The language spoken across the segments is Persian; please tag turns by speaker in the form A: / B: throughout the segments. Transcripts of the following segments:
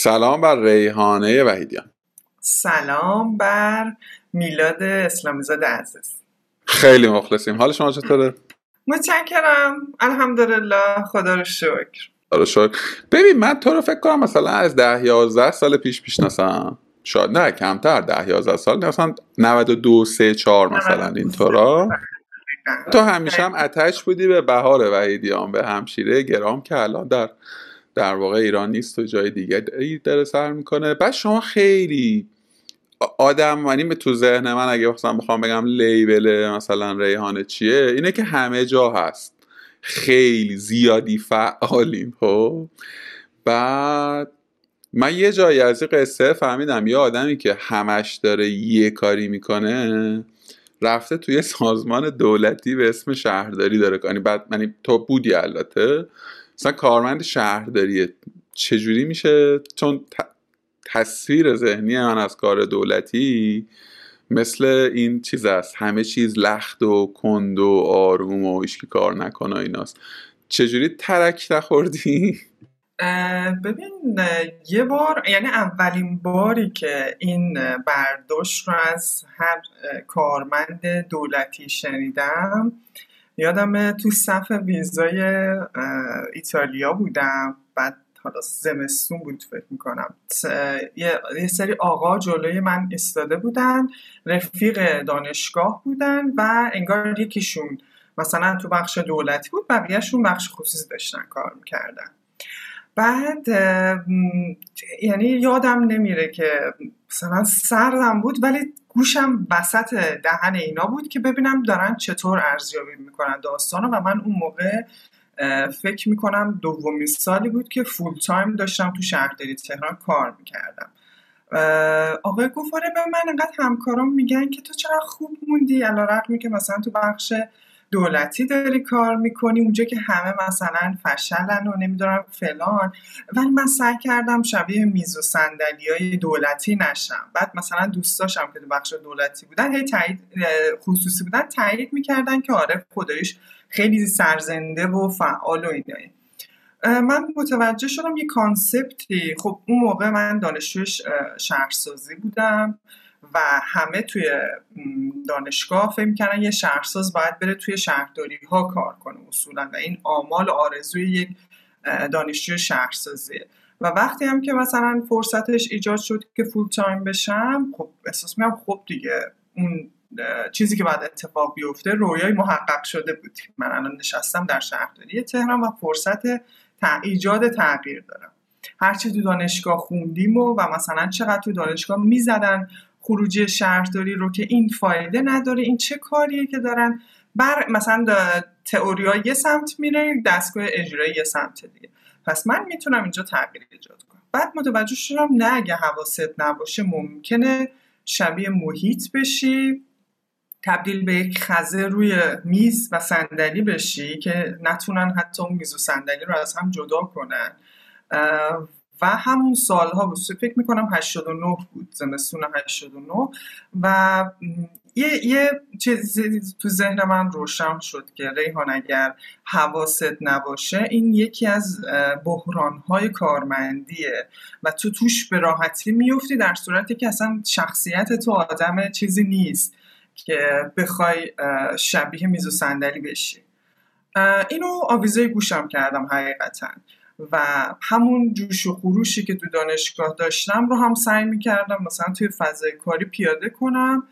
A: سلام بر ریحانه وحیدیان.
B: سلام بر میلاد اسلامیزاد عزیز.
A: خیلی مخلصیم. حال شما چطوره؟
B: متشکرم. الحمدلله. خدا رو شکر.
A: خدا شکر. ببین من تو رو فکر کنم مثلا از ده یازده سال پیش پیشناسم شاید نه کمتر ده یازده سال مثلا 92 3 4 مثلا اینطورا تو همیشه هم اتش بودی به بهار وحیدیان به همشیره گرام که الان در در واقع ایران نیست و جای دیگه داره سر می‌کنه. بعد شما خیلی آدم یعنی تو ذهن من اگه مثلا بخوام بگم لیبل مثلا ریحانه چیه اینه که همه جا هست. خیلی زیادی فعالین خب. بعد من یه جایی از این قصه فهمیدم یه آدمی که همش داره یه کاری می‌کنه رفته توی سازمان دولتی به اسم شهرداری داره کنی بعد یعنی تو بودی البته. مثلا کارمند شهرداریه چجوری میشه؟ چون تصویر ذهنی من از کار دولتی مثل این چیز است. همه چیز لخت و کند و آروم و ایشکی کار نکنه ایناست. چجوری ترک نخوردی؟
B: ببین یه بار یعنی اولین باری که این برداشت رو از هر کارمند دولتی شنیدم یادم تو صف ویزای ایتالیا بودم. بعد حالا زمستون بود فکر می‌کنم. یه سری آقا جلوی من استاده بودن رفیق دانشگاه بودن و انگار یکیشون مثلا تو بخش دولتی بود بقیهشون بخش خصوصی داشتن کار می‌کردن. بعد یعنی یادم نمیره که مثلا سردم بود ولی گوشم وسط دهن اینا بود که ببینم دارن چطور ارزیابی می‌کنن داستان و من اون موقع فکر می‌کنم دومین سالی بود که فول تایم داشتم تو شهرداری تهران کار می‌کردم. آقای گفاره به من انقدر همکارم میگن که تو چقدر خوب موندی علا رقمی که مثلا تو بخش دولتی داری کار می‌کنی اونجا که همه مثلا فشلن و نمی‌دونم فلان. ولی من سعی کردم شبیه میز و صندلی های دولتی نشم. بعد مثلا دوستاشم که تو بخش دولتی بودن هی تایید خصوصی بودن تایید می‌کردن که آره خدایش خیلی سرزنده و فعال و اینایی. من متوجه شدم یه concept ی. خب اون موقع من دانشجوی شهرسازی بودم. و همه توی دانشگاه فکر می‌کنن یه شهرساز باید بره توی شهرداری ها کار کنه اصولا و این آمال آرزوی یک دانشجوی شهرسازیه. و وقتی هم که مثلا فرصتش ایجاد شد که full time بشم خب احساس می‌کنم خب دیگه اون چیزی که بعد اتفاق بیفته رویای محقق شده بود. من الان نشستم در شهرداری تهران و فرصت ایجاد تغییر دارم. هرچی تو دانشگاه خوندیم و, و مثلا چقدر تو دانشگاه می‌زدن خروجی شهرداری رو که این فایده نداره این چه کاریه که دارن بر مثلا تئوریا یه سمت میره دستگاه اجرایی یه سمت دیگه. پس من می‌تونم اینجا تغییر ایجاد کنم. بعد متوجه شدم نه اگه حواست نباشه ممکنه شبیه محیط بشی تبدیل به یک خزه روی میز و صندلی بشی که نتونن حتی اون میز و صندلی رو از هم جدا کنن. و همون سالها فکر می‌کنم 89 بود زمستون 89 و یه, یه چیزی تو ذهن من روشن شد که ریحان اگر حواست نباشه این یکی از بحرانهای کارمندیه. و تو توش به راحتی میفتی در صورتی که اصلا شخصیت تو آدم چیزی نیست که بخوای شبیه میز و صندلی بشی. اینو آویزه گوشم کردم حقیقتا. و همون جوش و خروشی که تو دانشگاه داشتم رو هم سعی می‌کردم مثلا توی فضای کاری پیاده کنم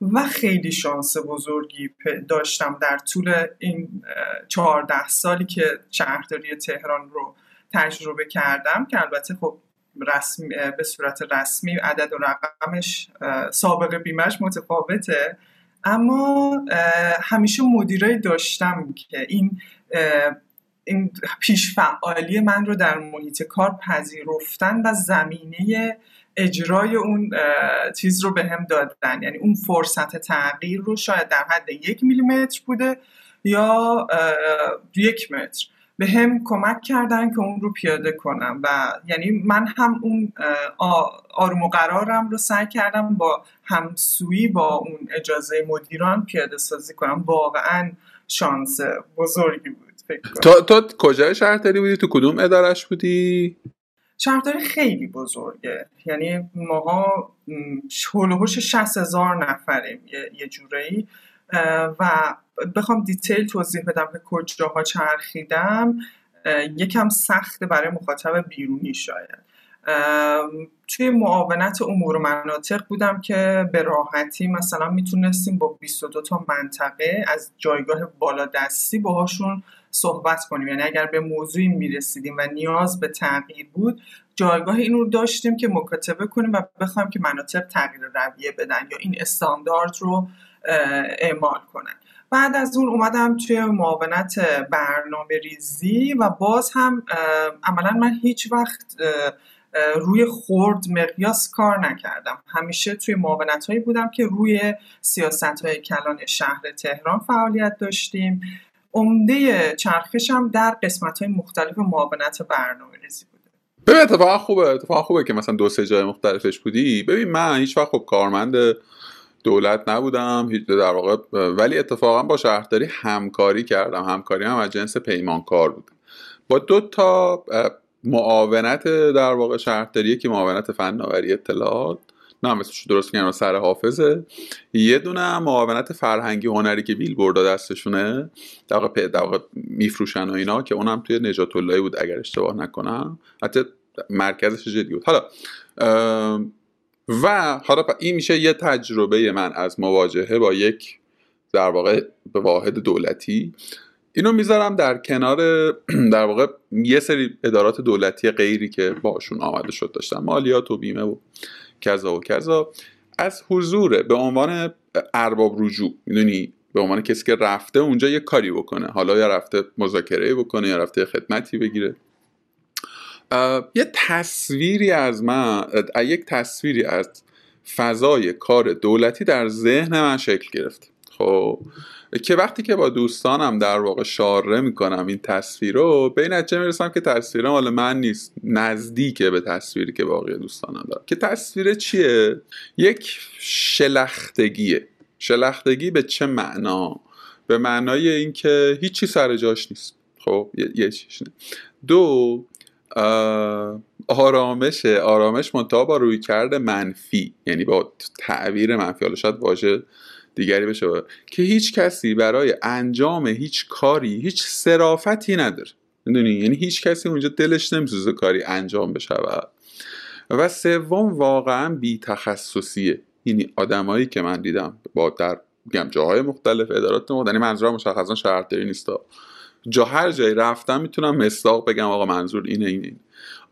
B: و خیلی شانس بزرگی داشتم در طول این چهارده سالی که شهرداری تهران رو تجربه کردم که البته خب رسمی به صورت رسمی عدد و رقمش سابق بیمش متفاوته. اما همیشه مدیرای داشتم که این این پیشفعالی من رو در محیط کار پذیرفتن و زمینه اجرای اون چیز رو به هم دادن. یعنی اون فرصت تغییر رو شاید در حد یک میلیمتر بوده یا یک متر. به هم کمک کردن که اون رو پیاده کنم و یعنی من هم اون آروم و قرارم رو سعی کردم با همسویی با اون اجازه مدیران پیاده سازی کنم. واقعا شانس بزرگی بود.
A: تو, تو کجای شهرداری بودی؟ تو کدوم ادارش بودی؟
B: شهرداری خیلی بزرگه. یعنی ماها هلوهوش 60 هزار نفریم یه, یه جورایی. و بخوام دیتیل توضیح بدم که کجاها چرخیدم. یکم سخت برای مخاطب بیرونی شاید. توی معاونت امور مناطق بودم که به راحتی مثلا می‌تونستیم با 22 تا منطقه از جایگاه بالادستی باهاشون صحبت کنیم. یعنی اگر به موضوعی می‌رسیدیم و نیاز به تغییر بود جایگاه این رو داشتیم که مکاتبه کنیم و بخوایم که مناطق تغییر رویه بدن یا این استاندارد رو اعمال کنن. بعد از اون اومدم توی معاونت برنامه ریزی و باز هم عملا من هیچ وقت روی خورد مقیاس کار نکردم. همیشه توی معاونت هایی بودم که روی سیاست های کلان شهر تهران فعالیت داشتیم. عمده چرخشم در قسمت های مختلف معاونت برنامه ریزی بوده.
A: ببین اتفاقا خوبه. اتفاقا خوبه که مثلا دو سه جای مختلفش بودی. ببین من هیچ وقت خب کارمند دولت نبودم در واقع ولی اتفاقا با شهرداری همکاری کردم. همکاری هم از جنس پیمانکار بود. با دو تا معاونت در واقع شهرداری که معاونت فناوری اطلاعات نه مثلش درست کنم سر حافظه. یه دونه معاونت فرهنگی هنری که بیل بردا دستشونه واقع میفروشن و اینا که اونم توی نجات الله بود اگر اشتباه نکنم. حتی مرکزش جدی بود. حالا و حالا این میشه یه تجربه من از مواجهه با یک در واقع به واحد دولتی. اینو می‌ذارم در کنار در واقع یه سری ادارات دولتی غیری که باشون آمده شد داشتم مالیات و بیمه و کذا و کذا از حضور به عنوان ارباب رجوع. می‌دونی؟ به عنوان کسی که رفته اونجا یه کاری بکنه. حالا یا رفته مذاکره بکنه یا رفته خدمتی بگیره. یه تصویری از من یک تصویری از فضای کار دولتی در ذهن من شکل گرفت. خب؟ که وقتی که با دوستانم در واقع شاره می‌کنم این تصویر رو به این نتیجه می‌رسم که تصویر مال من نیست نزدیکه به تصویری که باقی دوستانم دارم. که تصویر چیه؟ یک شلختگیه. شلختگی به چه معنا؟ به معنای اینکه هیچی سر جاش نیست. خب یه, چیش دو آرامش آرامش منتها با روی کرده منفی یعنی با تعبیر منفی. حالا شاید واژه دیگری بشه. که هیچ کسی برای انجام هیچ کاری هیچ صرافتی نداره. می‌دونی؟ یعنی هیچ کسی اونجا دلش نمیسوزه کاری انجام بشه. و سوم واقعا بی تخصصیه یعنی آدمایی که من دیدم با در میگم جاهای مختلف ادارات مختلف یعنی منظورم مشخصا شهرداری نیست. جا هر جایی رفتم می‌تونم مصداق بگم آقا منظور اینه, اینه.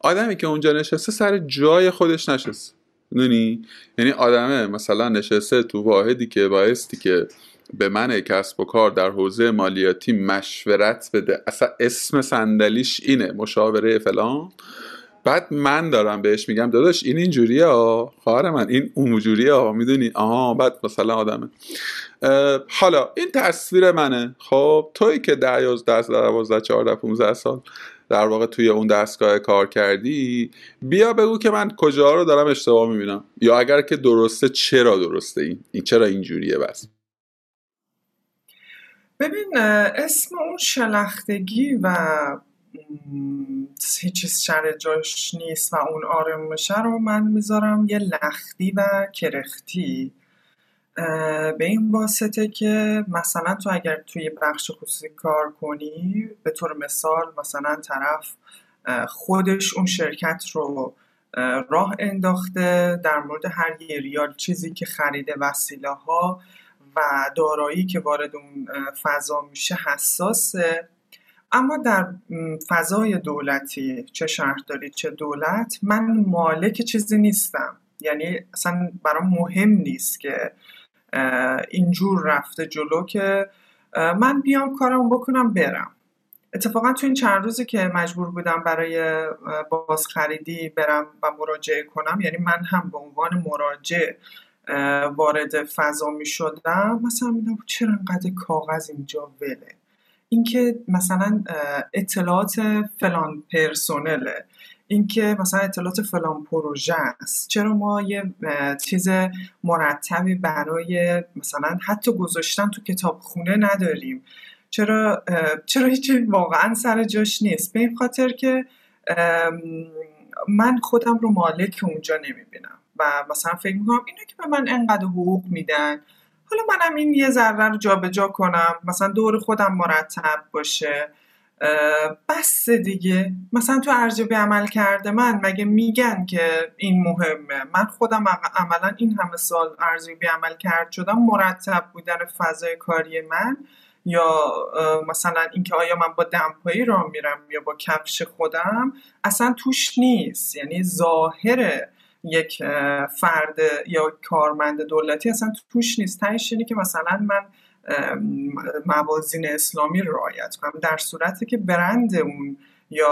A: آدمی که اونجا نشسته سر جای خودش نشسته. می‌دونی؟ یعنی آدمه مثلا نشسته تو واحدی که بایستی که به من کسب و کار در حوزه مالیاتی مشورت بده. اصلا اسم صندلیش اینه مشاوره فلان. بعد من دارم بهش میگم داداش این اینجوریه خواهر من این اونجوریه ها می‌دونی؟ آها بعد مثلا آدمه. حالا این تصویر منه. خب توی که ده یازده دوازده چهارده 15 سال در واقع توی اون دستگاه کار کردی بیا بگو که من کجا رو دارم اشتباه می‌بینم. یا اگر که درسته چرا درسته؟ این, این چرا اینجوریه بس؟
B: ببین اسم اون شلختگی و هیچ سر جاش نیست و اون آرامشه رو من می‌ذارم یه لختی و کرختی. به این واسطه که مثلا تو اگر توی بخش خصوصی کار کنی به طور مثال مثلا طرف خودش اون شرکت رو راه انداخته در مورد هر یه ریال چیزی که خریده وسیله ها و دارایی که وارد اون فضا میشه حساسه. اما در فضای دولتی چه شهرداری چه دولت من مالک چیزی نیستم. یعنی اصلا برام مهم نیست که اینجور رفته جلو که من بیام کارم بکنم برم. اتفاقا تو این چند روزی که مجبور بودم برای بازخریدی برم و مراجعه کنم یعنی من هم به عنوان مراجع وارد فضا می شدم مثلا میدم چرا انقدر کاغذ اینجا وله اینکه مثلا اطلاعات فلان پرسونله اینکه مثلا اطلاعات فلان پروژه است. چرا ما یه چیز مرتبی برای مثلا حتی گذاشتن تو کتابخونه نداریم. چرا چرا هیچ واقعا سر جاش نیست. به این خاطر که من خودم رو مالک اونجا نمی‌بینم و مثلا فکر می‌کنم اینا که به من انقدر حقوق میدن. حالا منم این یه ذره رو جابجا کنم. مثلا دور خودم مرتب باشه. بس دیگه. مثلا تو ارزیابی عمل کرده من مگه میگن که این مهمه؟ من خودم عملا این همه سال ارزیابی عمل کرد شدم. مرتب بودن فضای کاری من. یا مثلا اینکه آیا من با دمپایی را میرم یا با کفش خودم اصلا توش نیست. یعنی ظاهر یک فرد یا کارمند دولتی اصلا توش نیست. تنش که مثلا من موازین اسلامی رو رعایت کنم. در صورتی که برند اون یا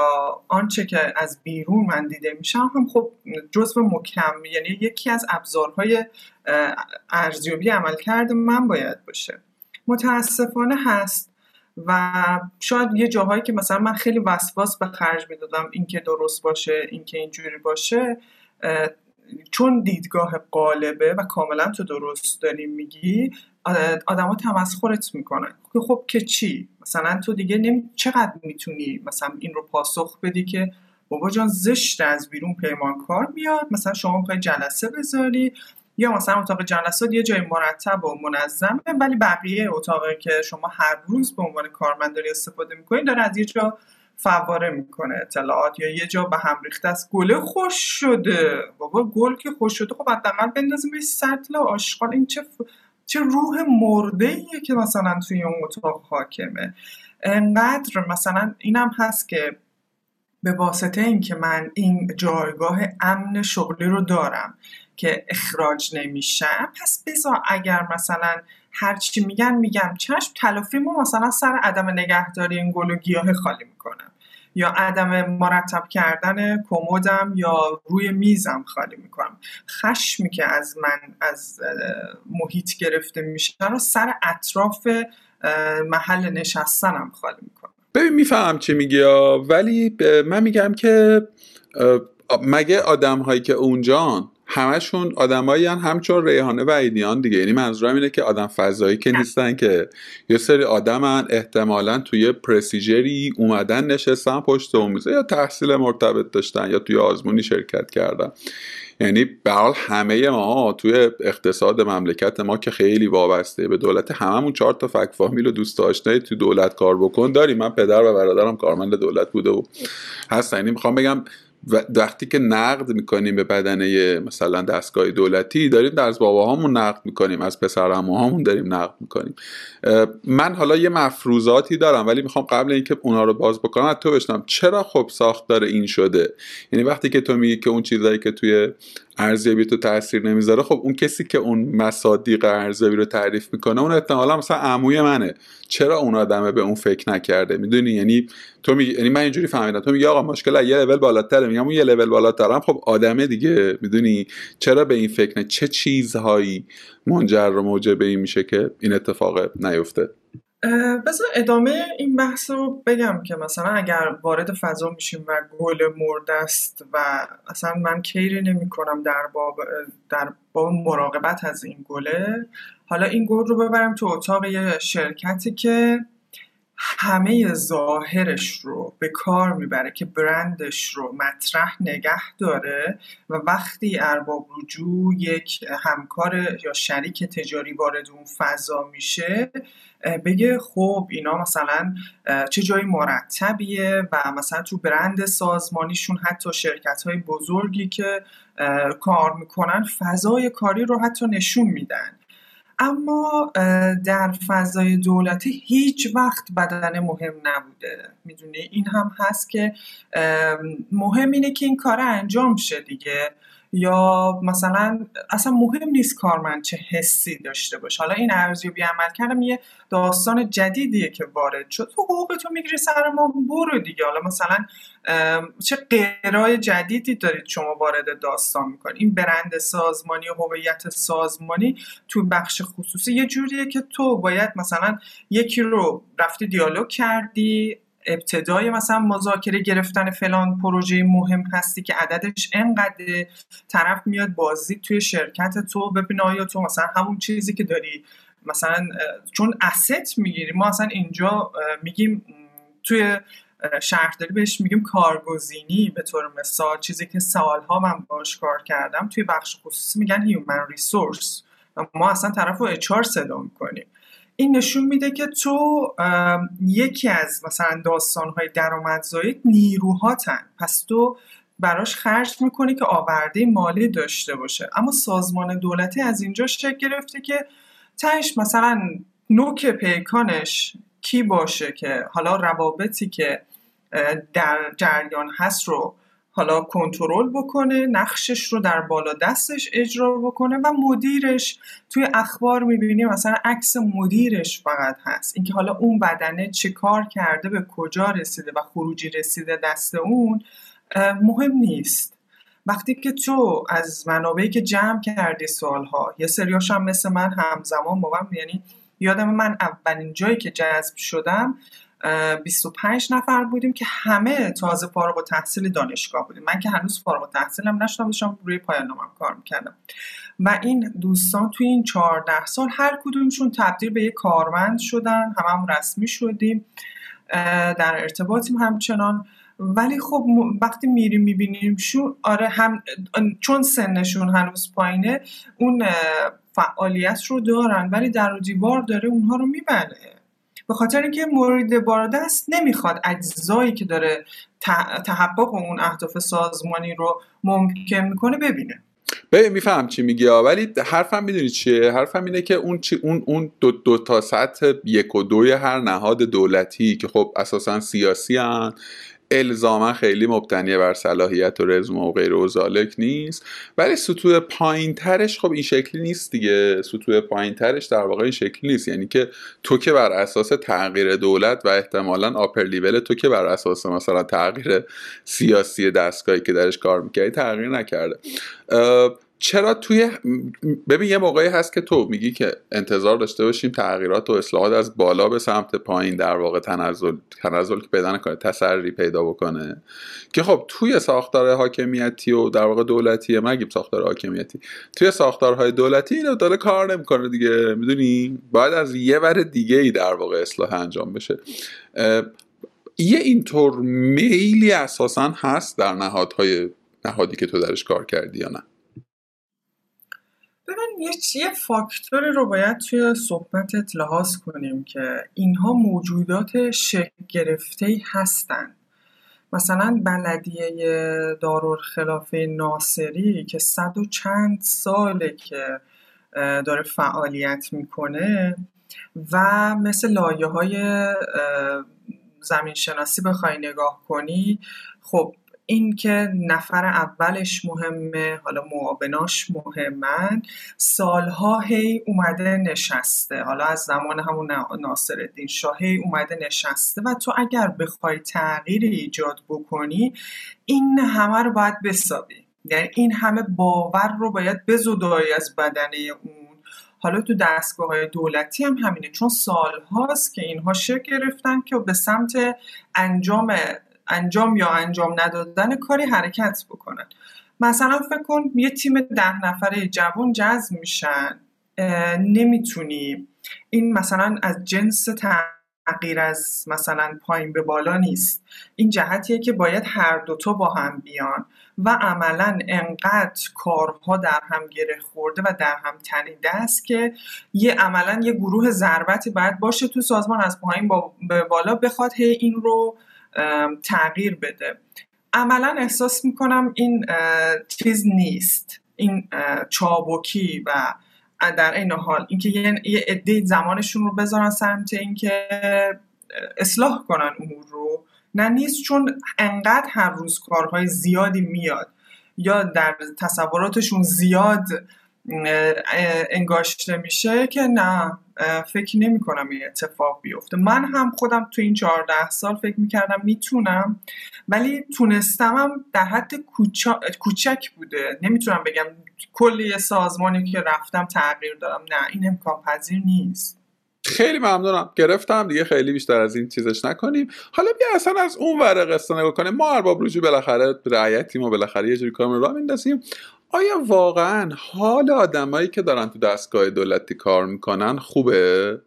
B: آنچه که از بیرون من دیده میشم هم خب جزو مکم یعنی یکی از ابزارهای ارزیابی عمل کرده من باید باشه. متاسفانه هست و شاید یه جاهایی که مثلا من خیلی وسواس به خرج می‌دادم اینکه درست باشه اینکه اینجوری باشه چون دیدگاه قالبه و کاملا تو درست داری میگی آدما تمسخرت می‌کنن. که خب که چی؟ مثلا تو دیگه نمی... چقدر می‌تونی مثلا این رو پاسخ بدی که بابا جان زشت از بیرون پیمانکار میاد مثلا شما می‌خوای جلسه بذاری یا مثلا اتاق جلسات یه جای مرتب و منظمه ولی بقیه اتاقی که شما هر روز به عنوان کارمند داری استفاده می‌کنی داره از یه جا فواره می‌کنه اطلاعات یا یه جا به هم ریخته است. گله خوش شده. بابا گل که خوش شده. خب حداقل بندازیم به سطل آشغال. این چه چه روح مرده ایه که مثلا توی اون اتاق حاکمه. انقدر مثلا اینم هست که به واسطه اینکه من این جایگاه امن شغلی رو دارم که اخراج نمیشم پس بذار اگر مثلا هرچی میگن میگم. چشم تلافیمو مثلا سر عدم نگهداری این گل و گیاه خالی می‌کنم. یا عدم مرتب کردن کمدم یا روی میزم خالی می‌کنم. خشمی که از من از محیط گرفته میشه رو سر اطراف محل نشستنم خالی می‌کنم.
A: ببین میفهم چی میگی ولی من میگم که مگه آدم هایی که اونجان همشون آدمایی هم همچون ریحانه و ایدیان دیگه. یعنی منظورم اینه که آدم فضایی که نیستن که یه سری آدم احتمالا توی پرسیجری اومدن نشستن پشت میزه یا تحصیل مرتبط داشتن یا توی آزمونی شرکت کردن. یعنی به همه ما توی اقتصاد مملکت ما که خیلی وابسته به دولت هممون چهار تا فک فامیل و دوست آشنایی تو دولت کار بکن. داریم من پدر و برادرم کارمند دولت بوده و هستن. یعنی می‌خوام بگم وقتی که نقد می‌کنیم به بدنه مثلا دستگاه دولتی داریم در از باباهامون نقد می‌کنیم از پسرعموهامون داریم نقد می‌کنیم. من حالا یه مفروضاتی دارم ولی می‌خوام قبل اینکه اونا رو باز بکنم از تو بشنم چرا خب ساختار این شده؟ یعنی وقتی که تو میگی که اون چیزایی که توی ارزیابی تو تاثیر نمی‌ذاره خب اون کسی که اون مصادیق ارزیابی رو تعریف می‌کنه اون احتمالا مثلا عموی منه. چرا اون آدمه به اون فکر نکرده؟ می‌دونی؟ یعنی تو میگی یعنی من اینجوری فهمیدم. تو میگی آقا مشکل یه لول بالاتره. میگم اون یه لول بالاترم خب آدمه دیگه. می‌دونی؟ چرا به این فکر نه چه چیزهایی منجر و موجب این میشه که این اتفاق نیفته؟
B: بذار ادامه این بحث رو بگم که مثلا اگر وارد فضا میشیم و گل مرده است و اصلا من کیری نمی کنم در باب, در باب مراقبت از این گله حالا این گل رو ببرم تو اتاق یه شرکتی که همه ظاهرش رو به کار می‌بره که برندش رو مطرح نگه داره و وقتی ارباب رجوع یک همکار یا شریک تجاری وارد اون فضا میشه بگه خب اینا مثلا چه جای مرتبیه و مثلا تو برند سازمانیشون حتی شرکت های بزرگی که کار می‌کنن فضای کاری رو حتی نشون میدن. اما در فضای دولتی هیچ وقت بدن مهم نبوده. می‌دونی؟ این هم هست که مهم اینه که این کار انجام شه دیگه. یا مثلا اصلا مهم نیست کارمند چه حسی داشته باشه. حالا این ارزیابی عمل کردم یه داستان جدیدیه که وارد شد. تو حقوق تو می‌گیری سر ما برو دیگه. حالا مثلا چه قرای جدیدی دارید شما وارد داستان می‌کنید. این برند سازمانی و هویت سازمانی تو بخش خصوصی یه جوریه که تو باید مثلا یکی رو رفتی دیالوگ کردی ابتدای مثلا مذاکره گرفتن فلان پروژه مهم هستی که عددش انقدر طرف میاد بازی توی شرکت تو ببینه آیا تو مثلا همون چیزی که داری مثلا چون اسست می‌گیری ما اصلا اینجا میگیم توی شهرداری بهش میگیم کارگزینی. به طور مثال چیزی که سالها من باش کار کردم توی بخش خصوصی میگن هیومن ریسورس ما اصلا طرف رو اچار صدا می‌کنیم. این نشون میده که تو یکی از مثلا داستانهای درآمدزایی نیروهاتن. پس تو براش خرج می‌کنی که آورده مالی داشته باشه. اما سازمان دولتی از اینجا شکل گرفته که تهش مثلا نوک پیکانش کی باشه که حالا روابطی که در جریان هست رو حالا کنترل بکنه نقشش رو در بالا دستش اجرا بکنه و مدیرش توی اخبار می‌بینیم مثلا عکس مدیرش فقط هست. اینکه حالا اون بدنه چه کار کرده به کجا رسیده و خروجی رسیده دست اون مهم نیست. وقتی که تو از منابعی که جمع کردی سالها یه سریاش هم مثل من همزمان با یعنی یادم من اولین جایی که جذب شدم 25 نفر بودیم که همه تازه فارغ و تحصیل دانشگاه بودیم. من که هنوز فارغ و تحصیلم نشدم داشتم روی پایان نامم کار می‌کردم. و این دوستان توی این 14 سال هر کدومشون تبدیل به یک کارمند شدن همه هم رسمی شدیم در ارتباطیم همچنان. ولی خب وقتی میریم می‌بینیم شون آره هم چون سنشون هنوز پایینه اون فعالیت رو دارن ولی در و دیوار داره اونها رو می‌بره به خاطر اینکه مورد است نمی‌خواد اجزایی که داره تحقق اون اهداف سازمانی رو ممکن می‌کنه ببینه.
A: ببین میفهم چی میگی ولی حرفم می‌دونی چیه؟ حرفم اینه که اون چی اون اون دو, دو تا سطح یک و دوی هر نهاد دولتی که خب اساسا سیاسی هن. الزاما خیلی مبتنی بر صلاحیت و رزم و غیر و زالک نیست. ولی سطوح پایین ترش خب این شکلی نیست دیگه. سطوح پایین ترش در واقع این شکلی نیست. یعنی که تو که بر اساس تغییر دولت و احتمالا آپر لیول تو که بر اساس مثلا تغییر سیاسی دستگاهی که درش کار می‌کردی تغییر نکرده. چرا توی ببین یه موقعی هست که تو میگی که انتظار داشته باشیم تغییرات و اصلاحات از بالا به سمت پایین در واقع تنزل تنزل که پیدا نکنه تسری پیدا بکنه. که خب توی ساختار حاکمیتی و در واقع دولتی مگیم ساختار حاکمیتی. توی ساختارهای دولتی اینو داره کار نمی‌کنه دیگه می‌دونی؟ باید از یه ور دیگه ای در واقع اصلاح انجام بشه. یه اینطور میلی اساسا هست در نهادهای نهادی که تو درش کار کردی یا نه.
B: ببین یه فاکتوری رو باید توی صحبتت لحاظ کنیم که اینها موجودات شکل گرفته هستن. مثلا بلدیه دارالخلافه ناصری که صد و چند ساله که داره فعالیت می‌کنه و مثل لایه های زمین شناسی بخوای نگاه کنی خب این که نفر اولش مهمه حالا معاوناش مهمن سالها هی اومده نشسته. حالا از زمان همون ناصر الدین شاه هی اومده نشسته. و تو اگر بخوای تغییر ایجاد بکنی این همه رو باید بسابی یعنی این همه باور رو باید بزدایی از بدنه اون. حالا تو دستگاه های دولتی هم همینه. چون سال هاست که اینها شکل گرفتن که به سمت انجام انجام یا انجام ندادن کاری حرکت بکنن. مثلا فکر کن یه تیم ده نفره جوان جذب میشن. نمی‌تونی. این مثلا از جنس تغییر از مثلا پایین به بالا نیست. این جهتیه که باید هر دوتا با هم بیان و عملا انقدر کارها در هم گره خورده و در هم تنیده است که یه عملا یه گروه ضربتی باید باشه تو سازمان از پایین به بالا بخواد هی این رو تغییر بده. عملا احساس می‌کنم این چیز نیست. این چابکی و در این حال اینکه یه عده زمانشون رو بذارن سمت اینکه اصلاح کنن امور رو. نه نیست چون انقدر هر روز کارهای زیادی میاد یا در تصوراتشون زیاد انگاشته میشه که نه. فکر نمی کنم این اتفاق بیفته. من هم خودم تو این 14 سال فکر می‌کردم می‌تونم ولی تونستمم در حد کوچک بوده. نمی‌تونم بگم کلی سازمانی که رفتم تغییر دادم نه این امکان پذیر نیست.
A: خیلی ممنونم. گرفتم. دیگه خیلی بیشتر از این چیزش نکنیم. حالا بیا اصلا از اون ور قصه نگاه کنیم. ما ارباب رجوع بالاخره رعیتیم و بالاخره یه جوری کارمون را میندازیم. آیا واقعا حال آدمایی که دارن تو دستگاه دولتی کار می‌کنن خوبه؟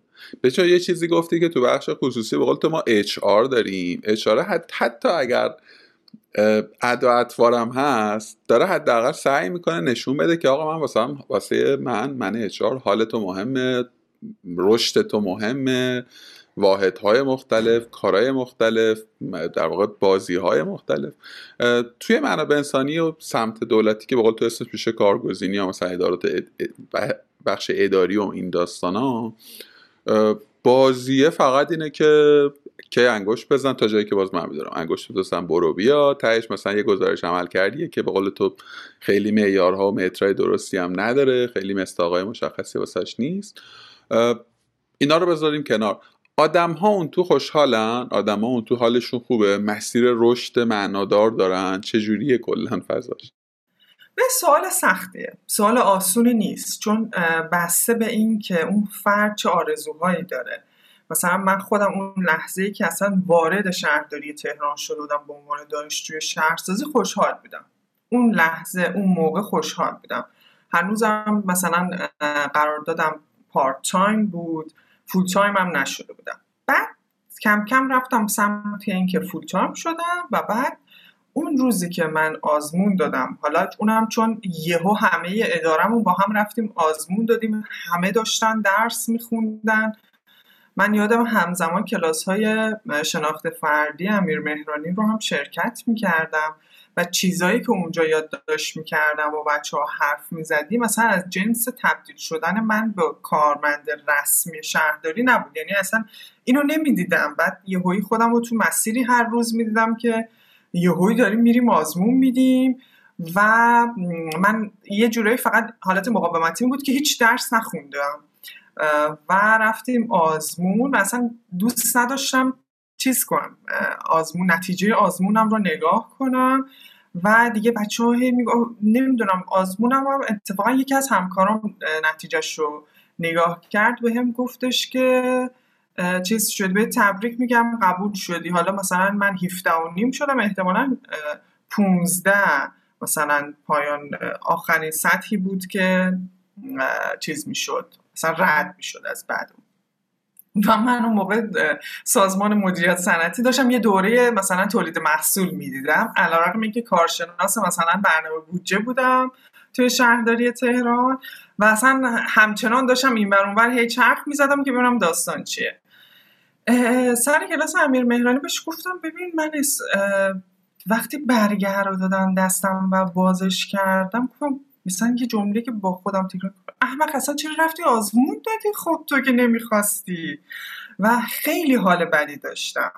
A: به یه چیزی گفتی که تو بخش خصوصی به قول تو ما اچ آر داریم. اچ آر حتی اگر ادا اطوارم هست داره حداقل سعی می‌کنه نشون بده که آقا من واسه من من اچ حال تو مهمه. رشد تو مهمه واحدهای مختلف کارهای مختلف در واقع بازی های مختلف توی منابع انسانی و سمت دولتی که به قول تو اسمش میشه کارگزینی یا مثلا ادارات بخش اداری و این داستان ها بازیه فقط اینه که که انگشت بزن تا جایی که باز من میدارم انگشت بزن برو بیا تهش مثلا یه گزارش عمل کردیه که به قول تو خیلی معیارها و مترای درستی هم نداره خیلی مستاقای مشخصی واسش نیست. اینا رو بذاریم کنار. آدم ها اون تو خوشحالن؟ آدم ها اون تو حالشون خوبه؟ مسیر رشد معنادار دارن؟ چجوریه کلا فضاش؟
B: به سوال سختیه. سوال آسونی نیست. چون بسته به این که اون فرد چه آرزوهایی داره. مثلا من خودم اون لحظه ای که اصلا وارد شهرداری تهران شده بودم به عنوان دانشجوی شهرسازی خوشحال بودم. اون لحظه اون موقع خوشحال بودم. هنوزم مثلا قراردادم part time بود full time هم نشده بودم. بعد کم کم رفتم سمت اینکه full time شدم و بعد اون روزی که من آزمون دادم حالا اونم چون یهو همه ادارمون با هم رفتیم آزمون دادیم همه داشتن درس میخوندن. من یادم همزمان کلاس های شناخت فردی امیر مهرانی رو هم شرکت می‌کردم. و چیزایی که اونجا یادداشت می‌کردم و بچه ها حرف می‌زدیم مثلا از جنس تبدیل شدن من به کارمند رسمی شهرداری نبود. یعنی اصلا اینو نمی‌دیدم. بعد یهویی خودم رو تو مسیری هر روز می‌دیدم که یهویی داریم میریم آزمون میدیم و من یه جورایی فقط حالت مقاومتی بود که هیچ درس نخوندم. و رفتیم آزمون. اصلا دوست نداشتم چیز کنم آزمون نتیجه آزمونم رو نگاه کنم و دیگه بچه ها نمی‌دونم آزمونم هم اتفاقا یکی از همکارام نتیجهش رو نگاه کرد به هم گفتش که چیز شد به تبریک میگم قبول شدی. حالا مثلا من 17 و نیم شدم احتمالا 15 مثلا پایان آخرین سطحی بود که چیز می‌شد مثلا رد می‌شد از بعد. و من اون موقع سازمان مدیریت صنعتی داشتم یه دوره مثلا تولید محصول می‌دیدم. علیرغم اینکه کارشناس مثلا برنامه بودجه بودم توی شهرداری تهران و اصلا همچنان داشتم این اونور هی چرخ می‌زدم که ببینم داستان چیه. سر کلاس امیر مهرانی بهش گفتم ببین من وقتی برگه رو دادم دستم و بازش کردم گفتم مثلا یه جمله که با خودم تکرار احمق اصلا چرا رفتی آزمون دادی خب تو که نمی‌خواستی؟ و خیلی حال بدی داشتم.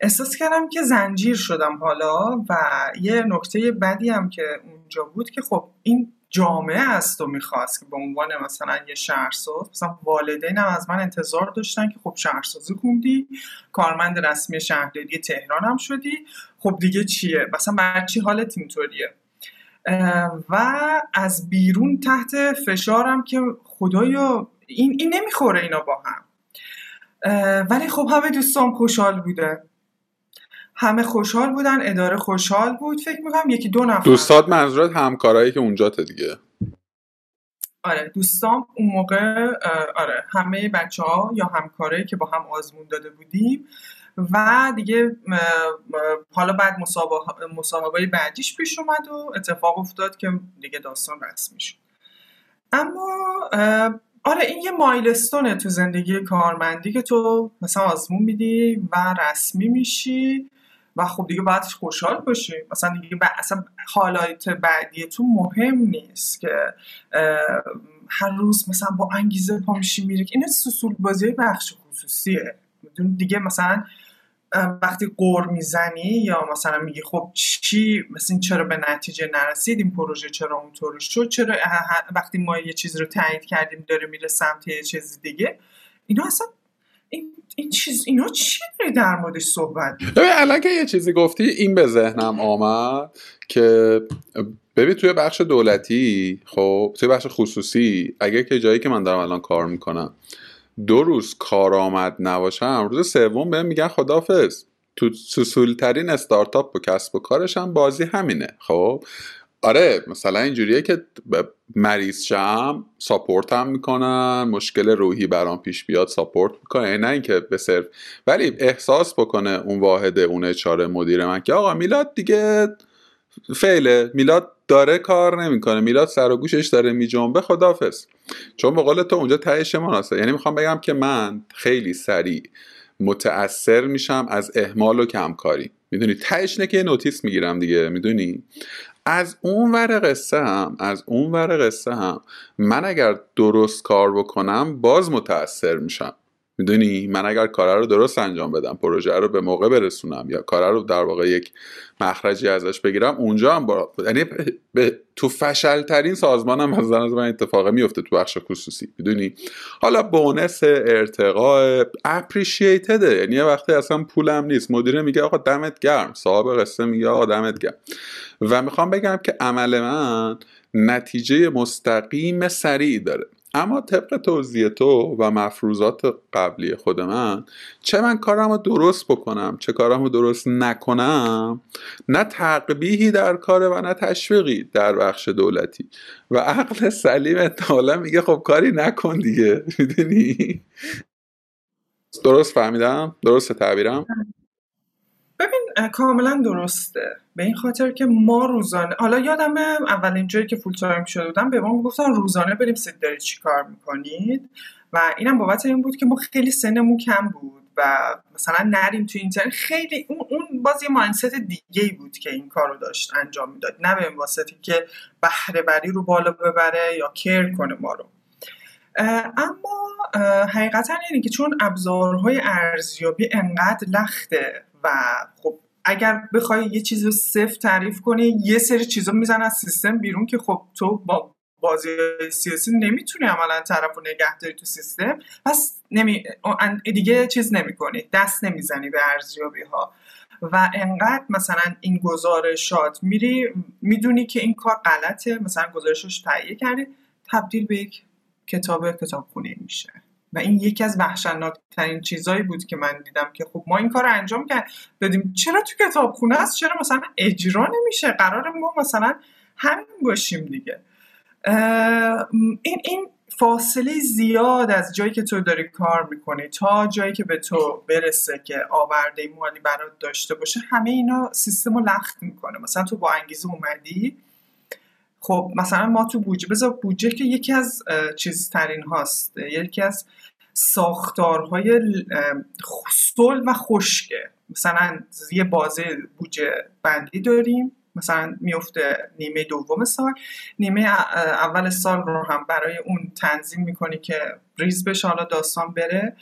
B: احساس کردم که زنجیر شدم حالا و یه نکته بدی هم که اونجا بود که خب این جامعه است و می‌خواست که به عنوان مثلا یه شهرساز مثلا والدینم از من انتظار داشتن که خب شهرسازی خوندی کارمند رسمی شهرداری تهران هم شدی. خب دیگه چیه؟ مثلا برای چی حالت اینطوریه؟ و از بیرون تحت فشارم که خدایا این, این نمی‌خوره اینا با هم. ولی خب همه دوستان خوشحال بوده. همه خوشحال بودن اداره خوشحال بود. فکر می‌کنم یکی دو نفر.
A: دوستات منظورت همکارایی که اونجا دیگه.
B: آره دوستان اون موقع آره همه بچه ها یا همکارایی که با هم آزمون داده بودیم و دیگه حالا بعد مسابقه بعدیش پیش اومد و اتفاق افتاد که دیگه داستان رسمی شد اما آره این یه مایلستونه تو زندگی کارمندی که تو مثلا آزمون میدی و رسمی میشی و خب دیگه باید خوشحال باشی. مثلا دیگه اصلا حالات بعدی تو مهم نیست که هر روز مثلا با انگیزه پا میشی میری. این سسول بازی بخش خصوصیه. دیگه مثلا وقتی قور می‌زنی یا مثلا میگی خب چی؟ مثلا چرا به نتیجه نرسید؟ این پروژه چرا اونطور شد؟ چرا وقتی ما یه چیز رو تایید کردیم داره میره سمت یه چیز دیگه؟ اینا اصلا این, چیز اینا چی داری در موردش صحبت
A: الان که یه چیزی گفتی این به ذهنم آمد که ببین توی بخش دولتی خب توی بخش خصوصی اگر که جایی که من دارم الان کار می‌کنم دو روز کارآمد نباشم روز سوم بهم میگن خدافظ تو سوسولترین استارتاپ و کسب و کارش هم بازی همینه خب؟ آره مثلا اینجوریه که مریض شم ساپورت هم می‌کنن مشکل روحی برام پیش بیاد ساپورت می‌کنن. یعنی نه اینکه به صرف ولی احساس بکنه اون واحده اون اچاره مدیر من که آقا میلاد دیگه فعله میلاد داره کار نمی‌کنه. میلاد سر و گوشش داره میجنبه خدافظ چون به قول تو اونجا تهش مناسب یعنی می‌خوام بگم که من خیلی سریع متاثر میشم از اهمال و کمکاری. می‌دونی؟ تهش که نوتیس می‌گیرم دیگه. می‌دونی؟ از اون ور قصه هم از اون ور قصه هم من اگر درست کار بکنم باز متاثر میشم. می‌دونی؟ من اگر کار رو درست انجام بدم پروژه رو به موقع برسونم یا کار رو در واقع یک مخرجی ازش بگیرم اونجا هم با... یعنی به... تو فشل ترین سازمان هم از من اتفاق میفته تو بخش خصوصی. می‌دونی؟ حالا بونس ارتقاء اپریشیتده یعنی یه وقتی اصلا پولم نیست. مدیره میگه آقا دمت گرم. صاحب قصه میگه آقا دمت گرم. و می‌خوام بگم که عمل من نتیجه مستقیم سریع داره. اما طبق توضیح تو و مفروضات قبلی خود من چه من کارم رو درست بکنم چه کارم رو درست نکنم نه تقبیهی در کاره و نه تشویقی در بخش دولتی. و عقل سلیم احتمالا میگه خب کاری نکن دیگه می‌دونی؟ درست فهمیدم؟ درست تعبیرم؟
B: ببین کاملا درسته. به این خاطر که ما روزانه حالا یادم اولین جایی که فول تایم شده بودم به ما می‌گفتن روزانه بریم سید دارید چی کار می‌کنید؟ و اینم بابت این بود که ما خیلی سنمون کم بود و مثلا نریم تو اینترنت. خیلی اون, اون باز یه ماینست دیگه ای بود که این کار رو داشت انجام می‌داد. نه به واسطی که بهره بری رو بالا ببره یا کر کنه ما رو. اما حقیقتا اینه که چون ابزارهای ارزیابی انقدر لخته و خب اگر بخوای یه چیز رو صفر تعریف کنی یه سری چیزا میزن از سیستم بیرون که خب تو با بازی سیاسی نمی‌تونی عملا طرف رو نگه داری تو سیستم. پس نمی... دیگه چیز نمی‌کنی دست نمی‌زنی به ارزیابی ها و انقدر مثلا این گزارشات میری می‌دونی که این کار غلطه مثلا گزارشش تهیه کردی تبدیل به یک کتاب کتابخونه میشه. و این یکی از وحشتناکترین چیزایی بود که من دیدم که خب ما این کار رو انجام کرد بدیم چرا تو کتابخونه است چرا مثلا اجرا نمیشه؟ قرار ما مثلا همین باشیم دیگه. این این فاصله زیاد از جایی که تو داری کار می‌کنی تا جایی که به تو برسه که آورده مالی برات داشته باشه همه اینا سیستم رو لخت می‌کنه. مثلا تو با انگیزه اومدی خب مثلا ما تو بودجه بذار بودجه که یکی از چیزترین هاست. یکی از ساختارهای صلح و خشکه. مثلا یه بازه بودجه بندی داریم. مثلا میفته نیمه دوم سال. نیمه اول سال رو هم برای اون تنظیم می‌کنی که ریز بشه حالا داستان بره.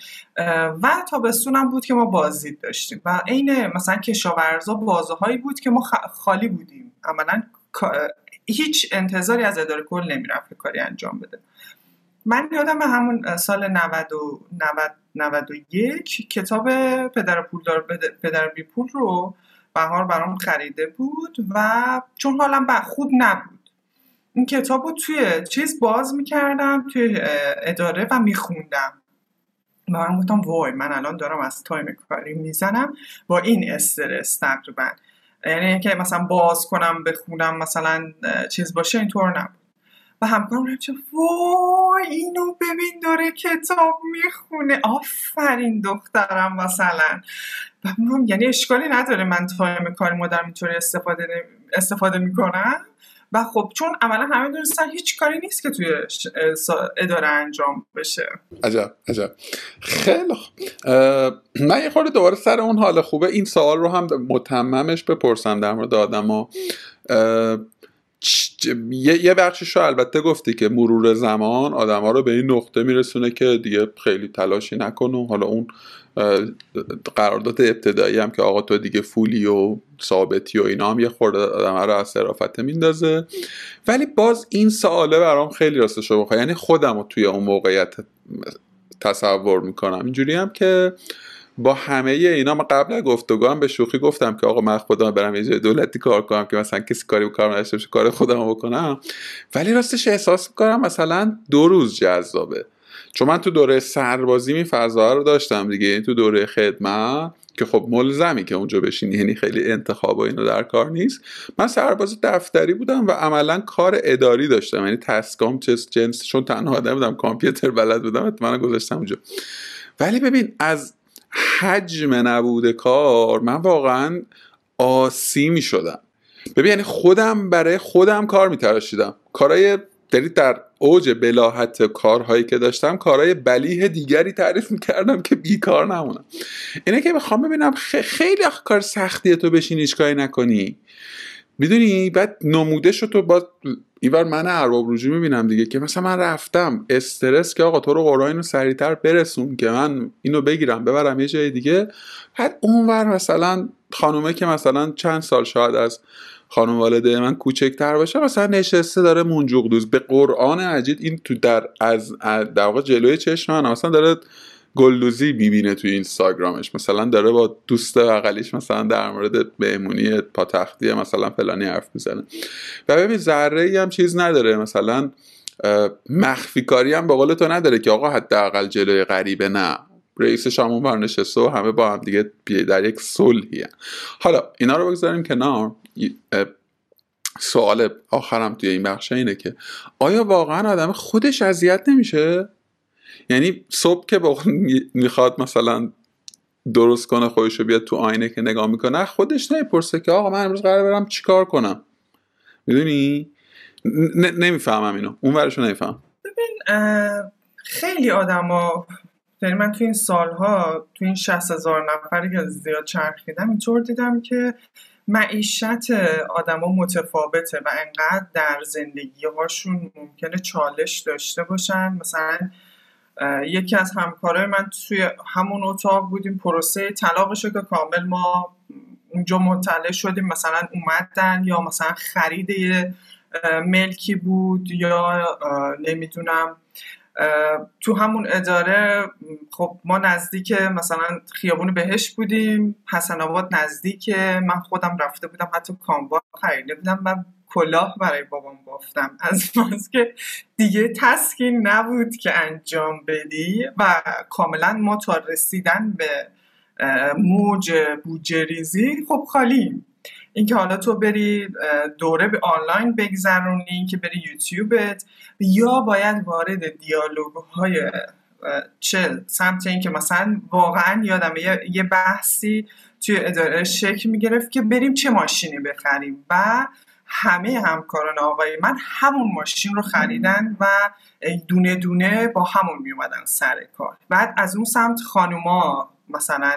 B: و تابستون هم بود که ما بازدید داشتیم. و عین مثلا کشاورزا بازه هایی بود که ما خالی بودیم. عملا هیچ انتظاری از اداره کل نمی‌رفت کاری انجام بده. من یادم همون سال 90 91 کتاب پدر پولدار پدر بی پول رو بهار برام خریده بود و چون حالم خوب نبود. این کتاب رو توی چیز باز می‌کردم توی اداره و میخوندم. و من گفتم وای من الان دارم از تایم کاری می‌زنم با این استرس تقریبا. یعنی اینکه مثلا باز کنم بخونم مثلا چیز باشه اینطور نبود. و همکارم چه وای اینو ببین داره کتاب می‌خونه. آفرین دخترم مثلا. و یعنی اشکالی نداره من تایم کاری مدرم اینطوری استفاده استفاده می‌کنم. و خب چون عملا همه دونستن هیچ کاری نیست که توی اداره انجام بشه.
A: عجب عجب. خیلی خوب من یه خورده دوباره سر اون حال خوبه. این سوال رو هم متممش بپرسم در مورد آدم ها. یه بخشش رو البته گفتی که مرور زمان آدم ها رو به این نقطه میرسونه که دیگه خیلی تلاشی نکنه حالا اون قرارداد ابتدایی هم که آقا تو دیگه فولی و ثابتی و اینا هم یه خورده آدم رو از صرافته میندازه. ولی باز این سواله برام خیلی راستش رو بخواه یعنی خودم رو توی اون موقعیت تصور می‌کنم. اینجوری هم که با همه اینا ما قبل گفتگو هم به شوخی گفتم که آقا من خودم برم یه دولتی کار کنم که مثلا کسی کاری کار نداشته باشه کار خودم بکنم. ولی راستش احساس می‌کنم مثلا دو روز جذابه. چون من تو دوره سربازی می فضا رو داشتم دیگه. تو دوره خدمت که خب ملزمی که اونجا بشینی. یعنی خیلی انتخاب و اینو در کار نیست. من سرباز دفتری بودم و عملا کار اداری داشتم. یعنی تسکام چه جنس چون تنها آدم بودم کامپیوتر بلد بودم من گذاشتم اونجا. ولی ببین از حجم نبوده کار من واقعا آسی می شدم. ببین یعنی خودم برای خودم کار میتراشیدم. کارهای داری در اوج بلاحت کارهایی که داشتم کارهای بلیه دیگری تعریف می‌کردم که بیکار نمونم. اینه که بخوام ببینم خیلی کار سختیه تو بشین هیچ کاری نکنی. می‌دونی؟ بعد نموده شد تو با اینور من ارباب رجوع می‌بینم دیگه که مثلا من رفتم استرس که آقا تو رو قرآن اینو سریعتر برسون که من اینو بگیرم ببرم یه جای دیگه. بعد اونور مثلا خانومه که مثلا چند سال شاید از خانم والده من کوچکتر باشه مثلا نشسته داره منجوق دوز. به قرآن عجید این تو در از در واقع جلوی چشم من مثلا داره گلدوزی می‌بینه توی اینستاگرامش. مثلا داره با دوست بغلیش مثلا در مورد مهمونی پاتختی مثلا فلانی حرف می‌زنه. و ببین ذره ای هم چیز نداره. مثلا مخفی کاری هم به قول تو نداره که آقا حداقل جلوی غریبه نه. رئیسش همون بر نشسته و همه با هم دیگه در یک صلحی حالا اینا رو بگذاریم کنار. سوال آخرم توی این بخش اینه که آیا واقعا آدم خودش اذیت نمیشه؟ یعنی صبح که می‌خواد مثلا درست کنه خودش رو بیاد تو آینه که نگاه می‌کنه خودش نمی‌پرسه که آقا من امروز قرار برم چیکار کنم؟ می‌دونی؟ نمی‌فهمم اینو. اون ورشو نمیفهم
B: ببین خیلی آدما یعنی من تو این سالها تو این 60 هزار نفری که زیاد چرخیدم اینطور دیدم که معیشت آدما متفاوته و انقدر در زندگی هاشون ممکنه چالش داشته باشن. مثلا یکی از همکارای من توی همون اتاق بودیم. پروسه طلاقش که کامل ما اونجا مطلع شدیم. مثلا اومدن یا مثلا خرید ملکی بود یا نمی‌دونم تو همون اداره خب ما نزدیک مثلا خیابون بهش بودیم حسن آباد نزدیک من خودم رفته بودم حتی کامبا خریده بودم و کلاه برای بابام بافتم. از که دیگه تسکین نبود که انجام بدی و کاملا ما تا رسیدن به موج بوجریزی خب خالی. اینکه حالا تو بری دوره به آنلاین بگذرونی که بری یوتیوبت یا باید وارد دیالوگ های چه سمت اینکه مثلا واقعا یادم یه بحثی توی اداره شکل می‌گرفت که بریم چه ماشینی بخریم و همه همکاران آقای من همون ماشین رو خریدن و دونه دونه با همون میومدن سر کار. بعد از اون سمت خانوما مثلا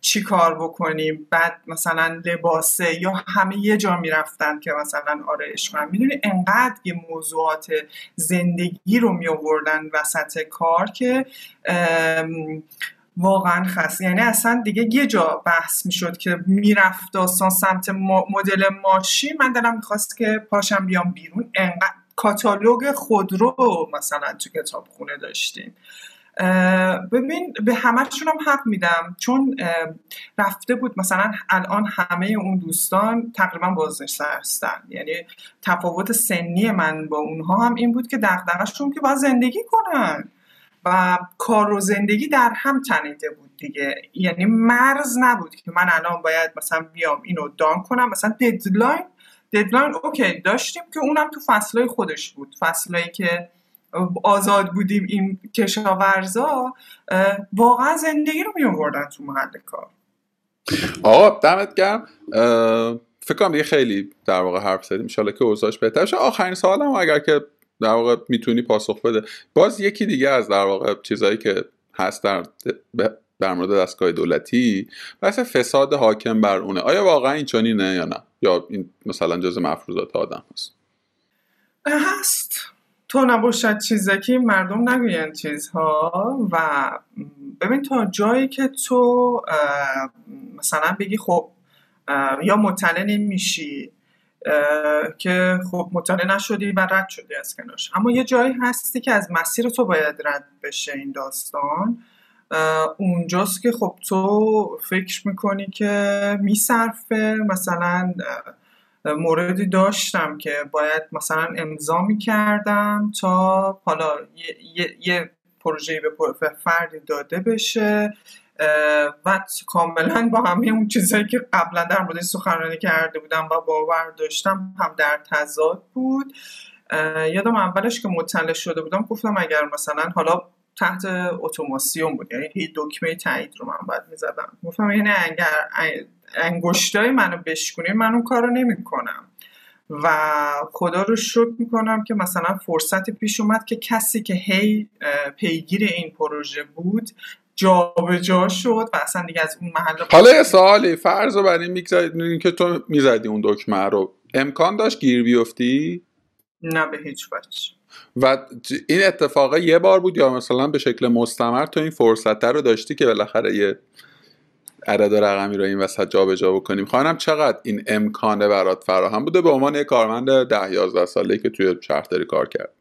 B: چی کار بکنیم بعد مثلا لباسه یا همه یه جا می‌رفتن که مثلا آرایش کنن می‌دونی انقدر یه موضوعات زندگی رو می آوردن وسط کار که واقعا خسته. یعنی اصلا دیگه یه جا بحث می‌شد که می‌رفت داستان سمت مدل ماشین. من دلم می‌خواست که پاشم بیام بیرون. انقدر کاتالوگ خودرو مثلا تو کتاب خونه داشتیم. ببین به همهشون هم حق میدم. چون رفته بود مثلا الان همه اون دوستان تقریبا بازنشسته هستن. یعنی تفاوت سنی من با اونها هم این بود که دغدغه‌شون که باید زندگی کنن. و کار و زندگی در هم تنیده بود دیگه. یعنی مرز نبود که من الان باید مثلا بیام اینو done کنم. مثلا deadline deadline okay داشتیم که اونم تو فصلهای خودش بود. فصلهایی که آزاد بودیم این کشاورزا واقعا زندگی رو می تو محل کار.
A: آقا دمت گرم. فکر کنم دیگه خیلی در واقع حرف زدیم. ان که اوضاعش بهتر شه. آخرین سوالم اگر که در واقع می‌تونی پاسخ بده. باز یکی دیگه از در واقع چیزایی که هست در در مورد دستگاه دولتی بحث فساد حاکم بر اونه. آیا واقعا این چنینه یا نه؟ یا این مثلا جز مفروضات آدم هست؟
B: هست. تو نباشد چیزکی مردم نگوین چیزها و ببین تا جایی که تو مثلا بگی خب یا مطلع نمیشی که خب مطلع نشدی و رد شدی از کنارش. اما یه جایی هستی که از مسیر تو باید رد بشه این داستان. اونجاست که خب تو فکر می‌کنی که میصرفه مثلا موردی داشتم که باید مثلا امضا می‌کردم تا حالا یه, یه،, پروژه به فردی داده بشه و کاملا با همه اون چیزهایی که قبلا در مورد سخنرانی کرده بودم و باور داشتم هم در تضاد بود. یادم اولش که مطلع شده بودم گفتم اگر مثلا حالا تحت اتوماسیون بود یعنی هیچ دکمه تایید رو من باید می‌زدم. گفتم یعنی اگر انگشتای منو بشکنین من اون کار رو نمی‌کنم. و خدا رو شکر می‌کنم که مثلا فرصت پیش اومد که کسی که هی پیگیر این پروژه بود جابجا جا شد و اصلا دیگه از اون محل
A: حالا یه سوالی فرض رو برای این که تو می‌زدی اون دکمه رو. امکان داشت گیر بیفتی؟
B: نه به هیچ وجه.
A: و این اتفاقه یه بار بود یا مثلا به شکل مستمر تو این فرصت رو داشتی که بالاخره یه عدد رقمی رو این وسط جابجا بکنیم. خواهنم چقدر این امکانه برات فراهم بوده؟ به عنوان یک کارمند ده یازده ساله که توی شهرداری کار کرد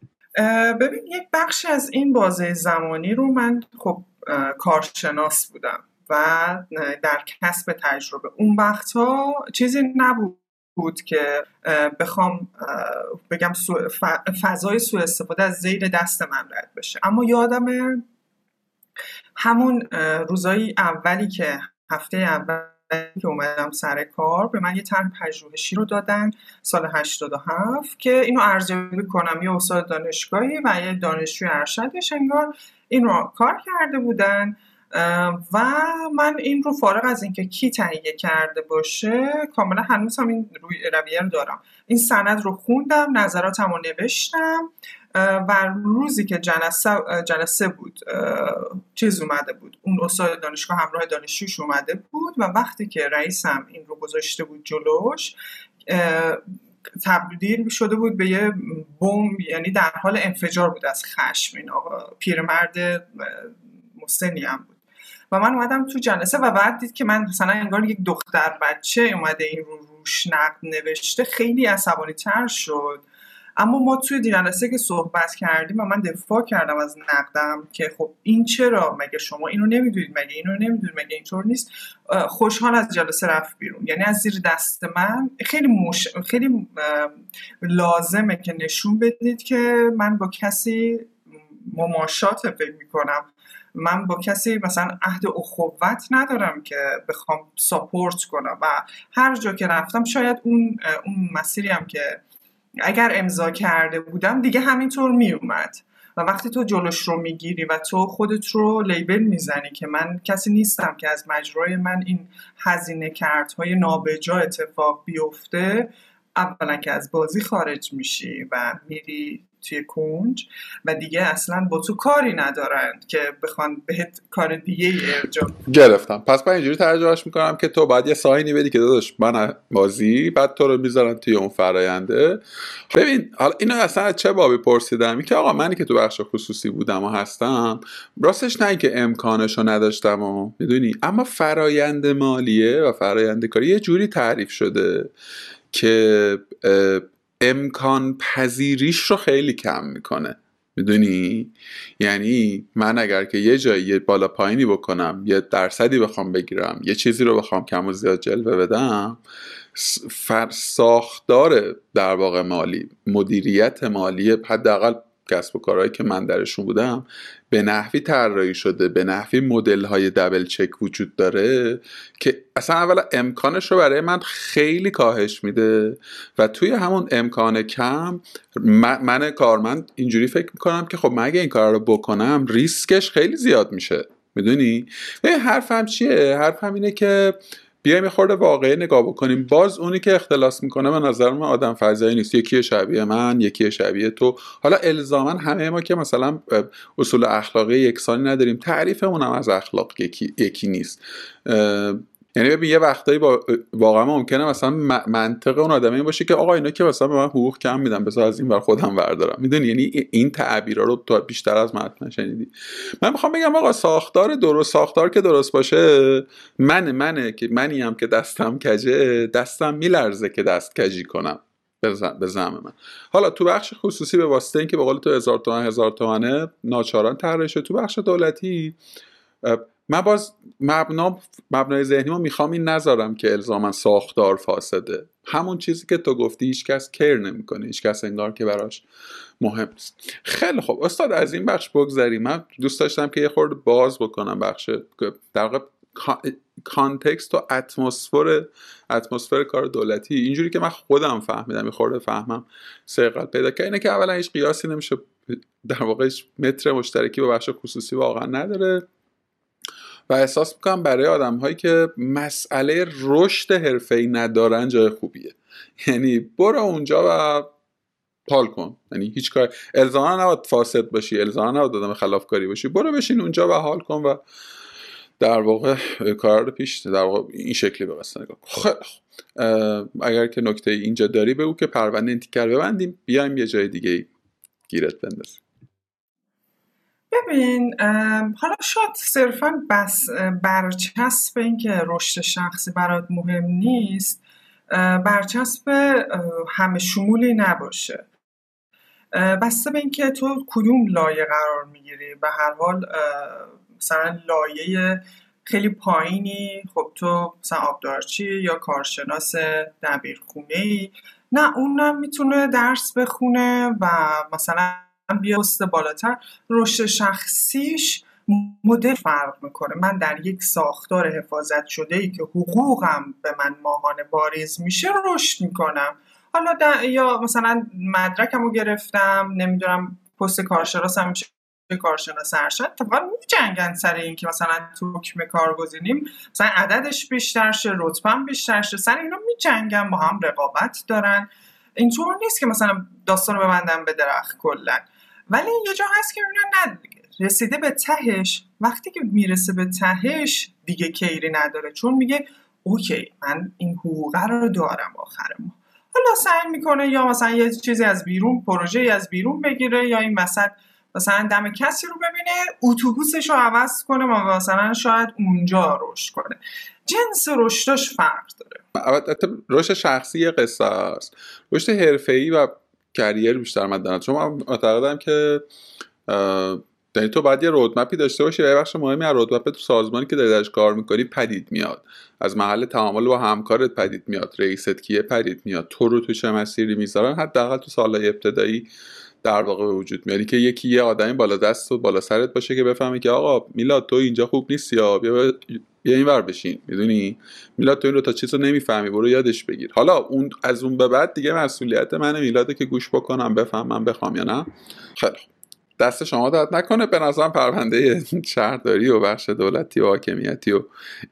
B: ببین یک بخشی از این بازه زمانی رو من خب کارشناس بودم و در کسب تجربه. اون وقتها چیزی نبود بود که بخوام بگم فضای سوء استفاده از زیر دست من رد بشه. اما یادم همون روزایی اولی که هفته اول که اومدم سر کار به من یه طرح پژوهشی رو دادن سال 87 که اینو ارزیابی کنم یه استاد دانشگاهی و یه دانشجوی ارشدش انگار این رو کار کرده بودن. و من این رو فارغ از اینکه کی تهیه کرده باشه کاملا هنوز هم این روی رویه رو دارم. این سند رو خوندم نظراتم رو نوشتم. و روزی که جلسه, جلسه بود چیز اومده بود. اون استاد دانشگاه همراه دانشجوش اومده بود و وقتی که رئیسم این رو گذاشته بود جلوش تبدیل شده بود به یه بم یعنی در حال انفجار بود از خشم. این آقا پیرمرد مسنی هم بود. و من اومدم تو جلسه و بعد دید که من مثلا انگار یک دختر بچه اومده این رو روش نقد نوشته. خیلی عصبانی تر شد. اما ما توی جلسه که صحبت کردیم و من دفاع کردم از نقدم که خب این چرا مگه شما اینو نمی‌دونید؟ مگه اینو نمی‌دونید؟ مگه اینطور نیست؟ خوشحال از جلسه رفت بیرون. یعنی از زیر دست من خیلی مش... خیلی لازمه که نشون بدید که من با کسی مماشات فکر می‌کنم. من با کسی مثلا عهد اخوت ندارم که بخوام ساپورت کنم و هر جا که رفتم شاید اون اون مسیری هم که اگر امضا کرده بودم دیگه همینطور میومد. و وقتی تو جلوش رو می‌گیری و تو خودت رو لیبل می‌زنی که من کسی نیستم که از مجرای من این هزینه کردهای نابجا اتفاق بیفته اولا که از بازی خارج میشی و میری توی کنج و دیگه اصلا با تو کاری ندارن که بخوان بهت کار دیگه ارجا
A: گرفتم. پس من اینجوری ترجمهش می‌کنم که تو باید یه ساینی بدی که داداش من بازی بعد تو رو می‌ذارن توی اون فراینده ببین حالا اینو اصلا چه بابی پرسیدم؟ این که آقا منی که تو بخش خصوصی بودم و هستم راستش نه که امکانش رو نداشتم و می‌دونی اما فرایند مالیه و فرایند کاری یه جوری تعریف شده که امکان پذیریش رو خیلی کم می‌کنه. می‌دونی؟ یعنی من اگر که یه جایی بالا پایینی بکنم یه درصدی بخوام بگیرم یه چیزی رو بخوام کم و زیاد جلوه بدم ساختار در واقع مالی مدیریت مالی حداقل کسب و کارهایی که من درشون بودم به نحوی طراحی شده به نحوی مدل های دبل چک وجود داره که اصلا اولا امکانش رو برای من خیلی کاهش میده و توی همون امکان کم من, کارمند اینجوری فکر می‌کنم که خب مگه این کار رو بکنم ریسکش خیلی زیاد میشه می‌دونی؟ حرفم چیه؟ حرفم اینه که بیایم خورده واقعی نگاه بکنیم. باز اونی که اختلاس می‌کنه به نظر من آدم فضایی نیست. یکی شبیه من یکی شبیه تو. حالا الزاما همه ما که مثلا اصول اخلاقی یکسانی نداریم تعریفمون هم از اخلاق یکی, یکی نیست. یعنی ببین یه وقتایی با واقعا ممکنه مثلا منطق اون آدمه این باشه که آقا اینا که مثلا به من حقوق کم میدن بذار از این بر خودم بردارم می‌دونی؟ یعنی این تعبیرا رو تو بیشتر از متن شنیدی. من می‌خوام بگم آقا ساختار درست ساختار که درست باشه من منه که منی هم که دستم کجه دستم میلرزه که دست کجی کنم. به زم من. حالا تو بخش خصوصی به واسطه اینکه به قول تو هزار تومن هزار تومنه ناچاران طراحی تو بخش دولتی من باز مبنا مبنای ذهنی ما می‌خوام این نذارم که الزاما ساختار فاسده. همون چیزی که تو گفتی هیچ کس کر نمی‌کنه هیچ کس انگار که براش مهم نیست. خیلی خوب. استاد از این بخش بگذریم. من دوست داشتم که یه خورده باز بکنم بخش در واقع کانتکست و اتمسفر اتمسفر کار دولتی. اینجوری که من خودم فهمیدم یه خورده فهمم سرقت پیدا کرد. اینه که اولا هیچ قیاسی نمیشه در واقع متر مشترکی با بخش خصوصی واقعا نداره. و احساس می‌کنم برای آدم هایی که مسئله رشد ای ندارن جای خوبیه. یعنی برو اونجا و پال کن. یعنی هیچ کار الزاما نباید فاسد باشی الزاما نباید آدم خلافکاری باشی. برو بشین اونجا و حال کن و در واقع کار رو پیش در واقع این شکلی به قصد نگاه خب اگر که نکته اینجا داری بگو که پرونده این ببندیم. بیایم یه جای دیگه گیرت بندازیم.
B: ببین حالا شاید صرفا بس برچسب اینکه رشد شخصی برات مهم نیست برچسب همه شمولی نباشه. بسته به اینکه تو کدوم لایه قرار می‌گیری؟ به هر حال مثلا لایه خیلی پایینی خب تو مثلا آبدارچی یا کارشناس دبیرخونه ای نه اونم می‌تونه درس بخونه و مثلا بیا بالاتر. رشد شخصیش مدل فرق می‌کنه. من در یک ساختار حفاظت شده ای که حقوقم به من ماهانه باریز میشه رشد می‌کنم. حالا یا مثلا مدرکم رو گرفتم نمی‌دونم پست کارشناسم میشه کارشناس ارشد. اتفاقا میجنگن سر این که مثلا تو حکم کار گزینیم مثلا عددش بیشتر شه رتبم بیشتر شه. سر اینا میجنگن با هم رقابت دارن. اینطور نیست که مثلا داستان رو ببندم به درخت کلا. ولی یه جا هست که نه رسیده به تهش. وقتی که می‌رسه به تهش دیگه کیری نداره. چون میگه اوکی من این حقوقه رو دارم آخر ما حالا سعی می‌کنه یا مثلا یه چیزی از بیرون پروژه از بیرون بگیره یا این وسط مثلا دم کسی رو ببینه اتوبوسش رو عوض کنه و مثلا شاید اونجا رشد کنه. جنس رشدش فرق داره.
A: رشد شخصی قصه است. رشد حرفه‌ای و کریر بیشتر من دارم. چون من معتقدم که یعنی تو باید یه رودمپی داشته باشی و یه بخش مهمی از رودمپ تو سازمانی که داری درش کار می‌کنی پدید میاد. از محل تعامل با همکارت پدید میاد. رئیست کیه پدید میاد. تو رو تو چه مسیری می‌ذارن؟ حداقل تو سالهای ابتدایی در واقع وجود میاری که یکی یه آدمی بالا دست و بالا سرت باشه که بفهمه که آقا میلاد تو اینجا خوب نیستی یا بیا بیا این ور بشین می‌دونی؟ میلاد تو این رو تا چیز رو نمی‌فهمی برو یادش بگیر. حالا اون از اون به بعد دیگه مسئولیت منه میلاده که گوش بکنم بفهمم بخوام یا نه. خیلی دست شما داد نکنه. به نظرم پرونده شهرداری و بخش دولتی و حاکمیتی و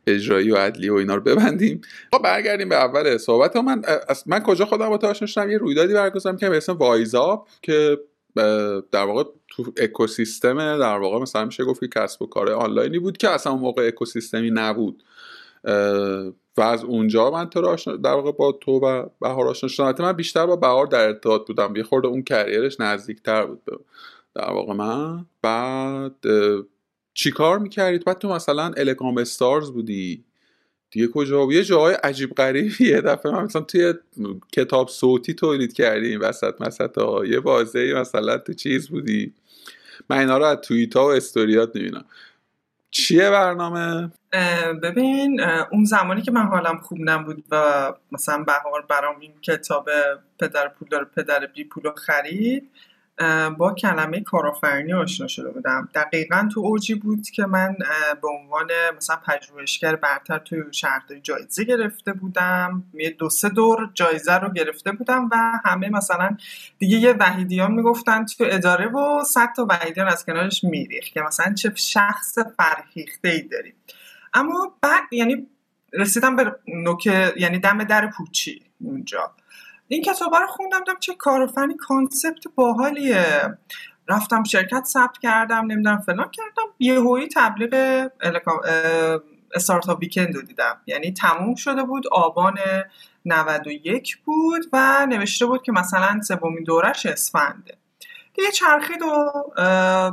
A: اجرایی و عدلی و اینا رو ببندیم. خب برگردیم به اول صحبت. من من کجا خودم با تا یه رویدادی برگزارم که به اسم وایزاپ که در واقع تو اکوسیستم در واقع مثلا میشه گفت که کسب و کار آنلاینی بود که اصلا موقع اکوسیستمی نبود. و از اونجا من تو در واقع با تو و بهار آشنا شدم. من بیشتر با بهار در ارتباط بودم. یه خورده اون کریرش نزدیکتر بود در واقع من. بعد چی کار می‌کردید بعد تو مثلا الکام استارز بودی. دیگه کجا؟ بود یه جای عجیب غریبی یه دفعه من مثلا توی کتاب صوتی تولید کردیم. وسط مثلا یه بازه مثلا تو چیز بودی. من اینا رو از توییت ها و استوریات نمی‌بینم چیه برنامه؟
B: ببین اون زمانی که من حالم خوب نبود و مثلا بهار برام این کتاب پدر پول داره پدر بی پول خرید با کلمه کارآفرینی آشنا شده بودم. دقیقا تو اوجی بود که من به عنوان مثلا پژوهشگر برتر تو شهرداری جایزه گرفته بودم. یه دو سه دور جایزه رو گرفته بودم و همه مثلا دیگه یه وحیدیان می‌گفتن تو اداره و صد تا وحیدیان از کنارش میریخ که مثلا چه شخص فرهیخته ای داریم. اما بعد یعنی رسیدم به نوک یعنی دم در پوچی اونجا. این کتاب رو خوندم دم چه کارفنی کانسپت باحالیه. رفتم شرکت ثبت کردم نمی‌دونم فلان کردم. یهویی تبلیغ استارتاپ ویکند رو دیدم. یعنی تموم شده بود آبان 91 بود و نوشته بود که مثلا سومین دورش اسفنده دیگه چرخید و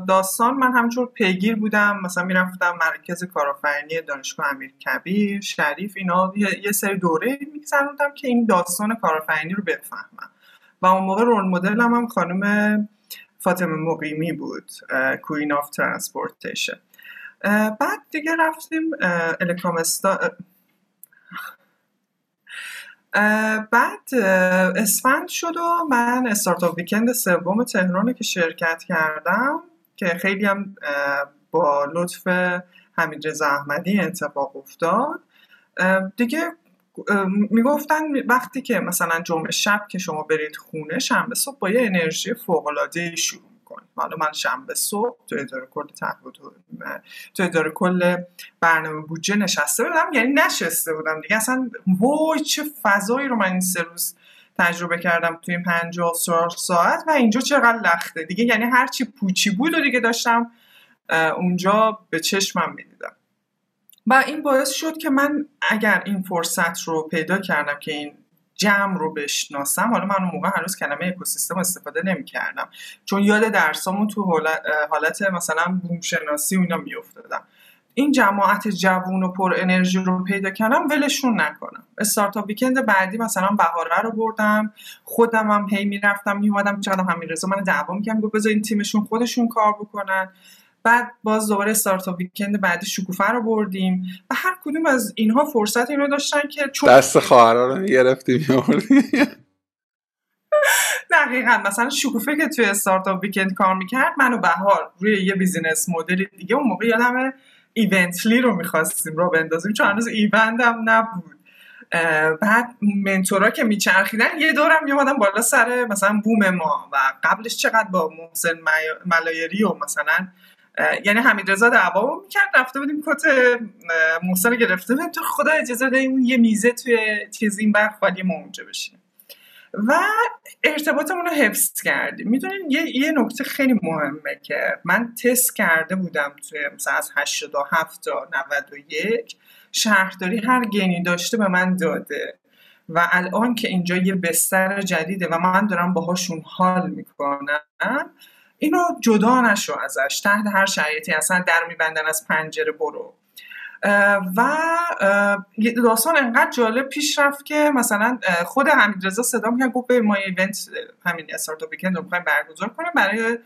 B: داستان. من همینجور پیگیر بودم. مثلا می‌رفتم مرکز کارآفرینی دانشگاه امیر کبیر شریف اینا یه سری دوره میگذروندم که این داستان کارآفرینی رو بفهمم. و اون موقع role model هم, خانم فاطمه مقیمی بود Queen of Transportation بعد دیگه رفتیم الکام استارز بعد اسفند شد و من Startup Weekend سوم تهران که شرکت کردم که خیلی هم با لطف حمید رضا احمدی اتفاق افتاد. دیگه می‌گفتن وقتی که مثلا جمعه شب که شما برید خونه شنبه صبح با یه انرژی فوق العاده شروع حالا من شنبه صبح تو اداره کل تو اداره کل برنامه بودجه نشسته بودم یعنی نشسته بودم دیگه. اصلا وای چه فضایی رو من این سه روز تجربه کردم توی این 54 ساعت و اینجا چقدر لخته دیگه. یعنی هرچی پوچی بود و دیگه داشتم اونجا به چشمم می‌دیدم. و این باعث شد که من اگر این فرصت رو پیدا کردم که این جمع رو بشناسم. حالا من اون موقع هنوز کلمه اکوسیستم استفاده نمی کردم چون یاد درسامون تو حالت مثلا بوم شناسی و اینا میافتادم. این جماعت جوون و پر انرژی رو پیدا کردم ولشون نکنم. استارتاپ ویکند بعدی مثلا بهاره رو بردم. خودم هم هی می‌رفتم میومدم چقدر همین رضا من دعوا می‌کردم گفت بذار این تیمشون خودشون کار بکنن. بعد باز دوباره Startup Weekend بعدی شکوفه رو بردیم و هر کدوم از اینها فرصت اینو داشتن که
A: چون دست خواهرا رو می‌گرفتیم
B: دقیقا. مثلا شکوفه که توی Startup Weekend کار می‌کرد من و بهار روی یه business model دیگه اون موقع یادم ایونتلی رو می‌خواستیم راه بندازیم چون هنوز ایوند هم نبود. بعد mentor ا که میچرخیدن یه دورم میومدن بالا سر مثلا بوم ما و قبلش چقدر با محسن ملایری و مثلا یعنی حمید رضا دعوا می‌کرد رفته بودیم کت محسن گرفته بودیم. تو خدا اجازه اون یه میزه توی چیز این وقت ولی ما اونجا بشیم و ارتباطمون رو حفظ کردیم. می‌دونین یه, یه نکته خیلی مهمه که من تست کرده بودم توی مثلا از 87 تا 91 شهرداری هر گینی داشته به من داده و الان که اینجا یه بستر جدیده و من دارم باهاشون حال می‌کنم اینو جدا نشو ازش. تحت هر شرایطی اصلا در میبندن از پنجره برو. و داستان انقدر جالب پیش رفت که مثلا خود حمیدرضا صدا می‌کرد گفت ما ایونت همین استارتاپ ویکند رو می‌خوایم برگزار کنیم. برای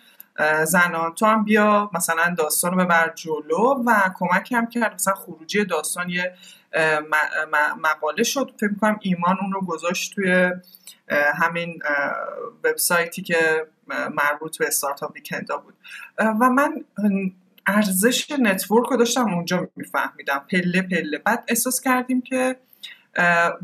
B: زنان تو هم بیا مثلا داستان رو ببر جلو. و کمک هم کرد مثلا خروجی داستان یه مقاله شد. فکر کنم ایمان اون رو گذاشت توی همین وبسایتی که مربوط به Startup Weekend ا بود. و من ارزش network رو داشتم اونجا میفهمیدم. پله پله. بعد احساس کردیم که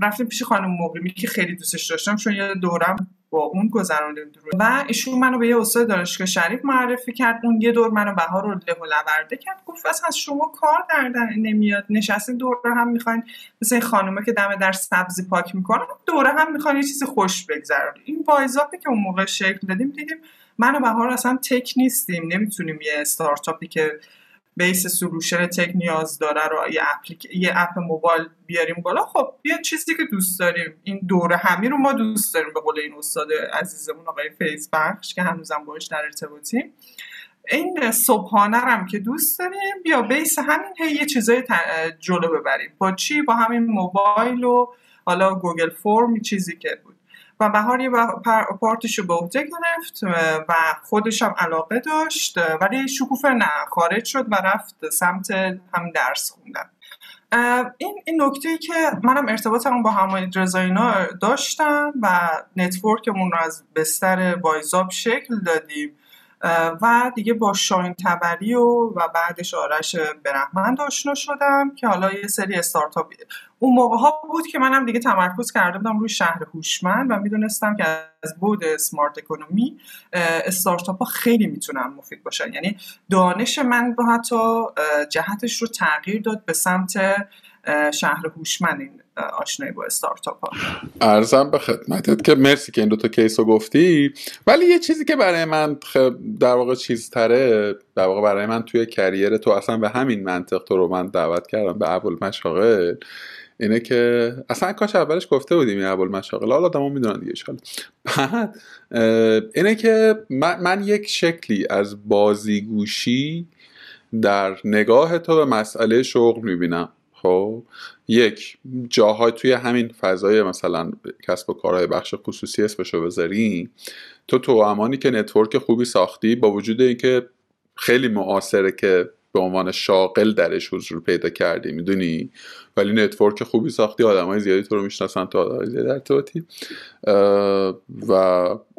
B: رفتیم پیش خانم مقیمی که خیلی دوستش داشتم چون یه دورم با اون گذراندیم و ایشون منو به یه استاد دانشگاه شریف معرفی کرد. اون یه دور منو بهار رو له لورده کرد. گفت از شما کار در نمیاد. نشستین دور هم می‌خواین مثل خانومه که دم در سبزی پاک می‌کنن دوره هم می‌خواین یه چیزی خوش بگذرونید این وایزاپی که اون موقع شکل دادیم دیدیم من و بهار اصلا tech نیستیم. نمی‌تونیم یه استارتاپی که base solution tech نیاز داره رو یه, applic... یه app موبایل بیاریم بالا. خب یه چیزی که دوست داریم. این دوره همی رو ما دوست داریم به قول این استاد عزیزمون آقای فیض بخش که هنوزم باش در ارتباطیم. این صبحانه هم که دوست داریم بیا بیس همین هی یه چیزای جلو ببریم. با چی؟ با همین موبایل و حالا گوگل فرم چیزی که بود. و بهار یه پارتش رو به عهده گرفت و خودش هم علاقه داشت ولی شکوفه نه خارج شد و رفت سمت هم درس خوندن. این این نکته که منم ارتباطم با همه رضاینا داشتم و network مون رو از بستر وایزاپ شکل دادیم. و دیگه با شاهین طبری و, و بعدش آرش برحمند آشنا شدم که حالا یه سری استارتاپ اون موقع ها بود که منم دیگه تمرکز کرده بودم روی شهر هوشمند و می‌دونستم که از بود اسمارت اکونومی استارتاپ ها خیلی می‌تونن مفید باشن. یعنی دانش من رو حتی جهتش رو تغییر داد به سمت شهر هوشمند. این آشنایی با استارتاپ ها.
A: ارزم به خدمتت که مرسی که این دوتا کیس رو گفتی. ولی یه چیزی که برای من در واقع چیز تره در واقع برای من توی کریر تو اصلا به همین منطق تو رو من دعوت کردم به اول مشاغل اینه که اصلا کاش اولش گفته بودیم این اول مشاغل حالا آدم می‌دونن دیگه شالا بعد اینه که من, من یک شکلی از بازیگوشی در نگاه تو به مسئله شغل می‌بینم. خب یک جاهای توی همین فضای مثلا کسب و کارهای بخش خصوصی اسمشو بذاری تو تو آدمی که network خوبی ساختی با وجود اینکه خیلی معاصره که به عنوان شاغل درش حضور پیدا کردی می‌دونی؟ ولی network خوبی ساختی آدم های زیادی تو رو می‌شناسن تو آدم زیادی ارتباطی. و,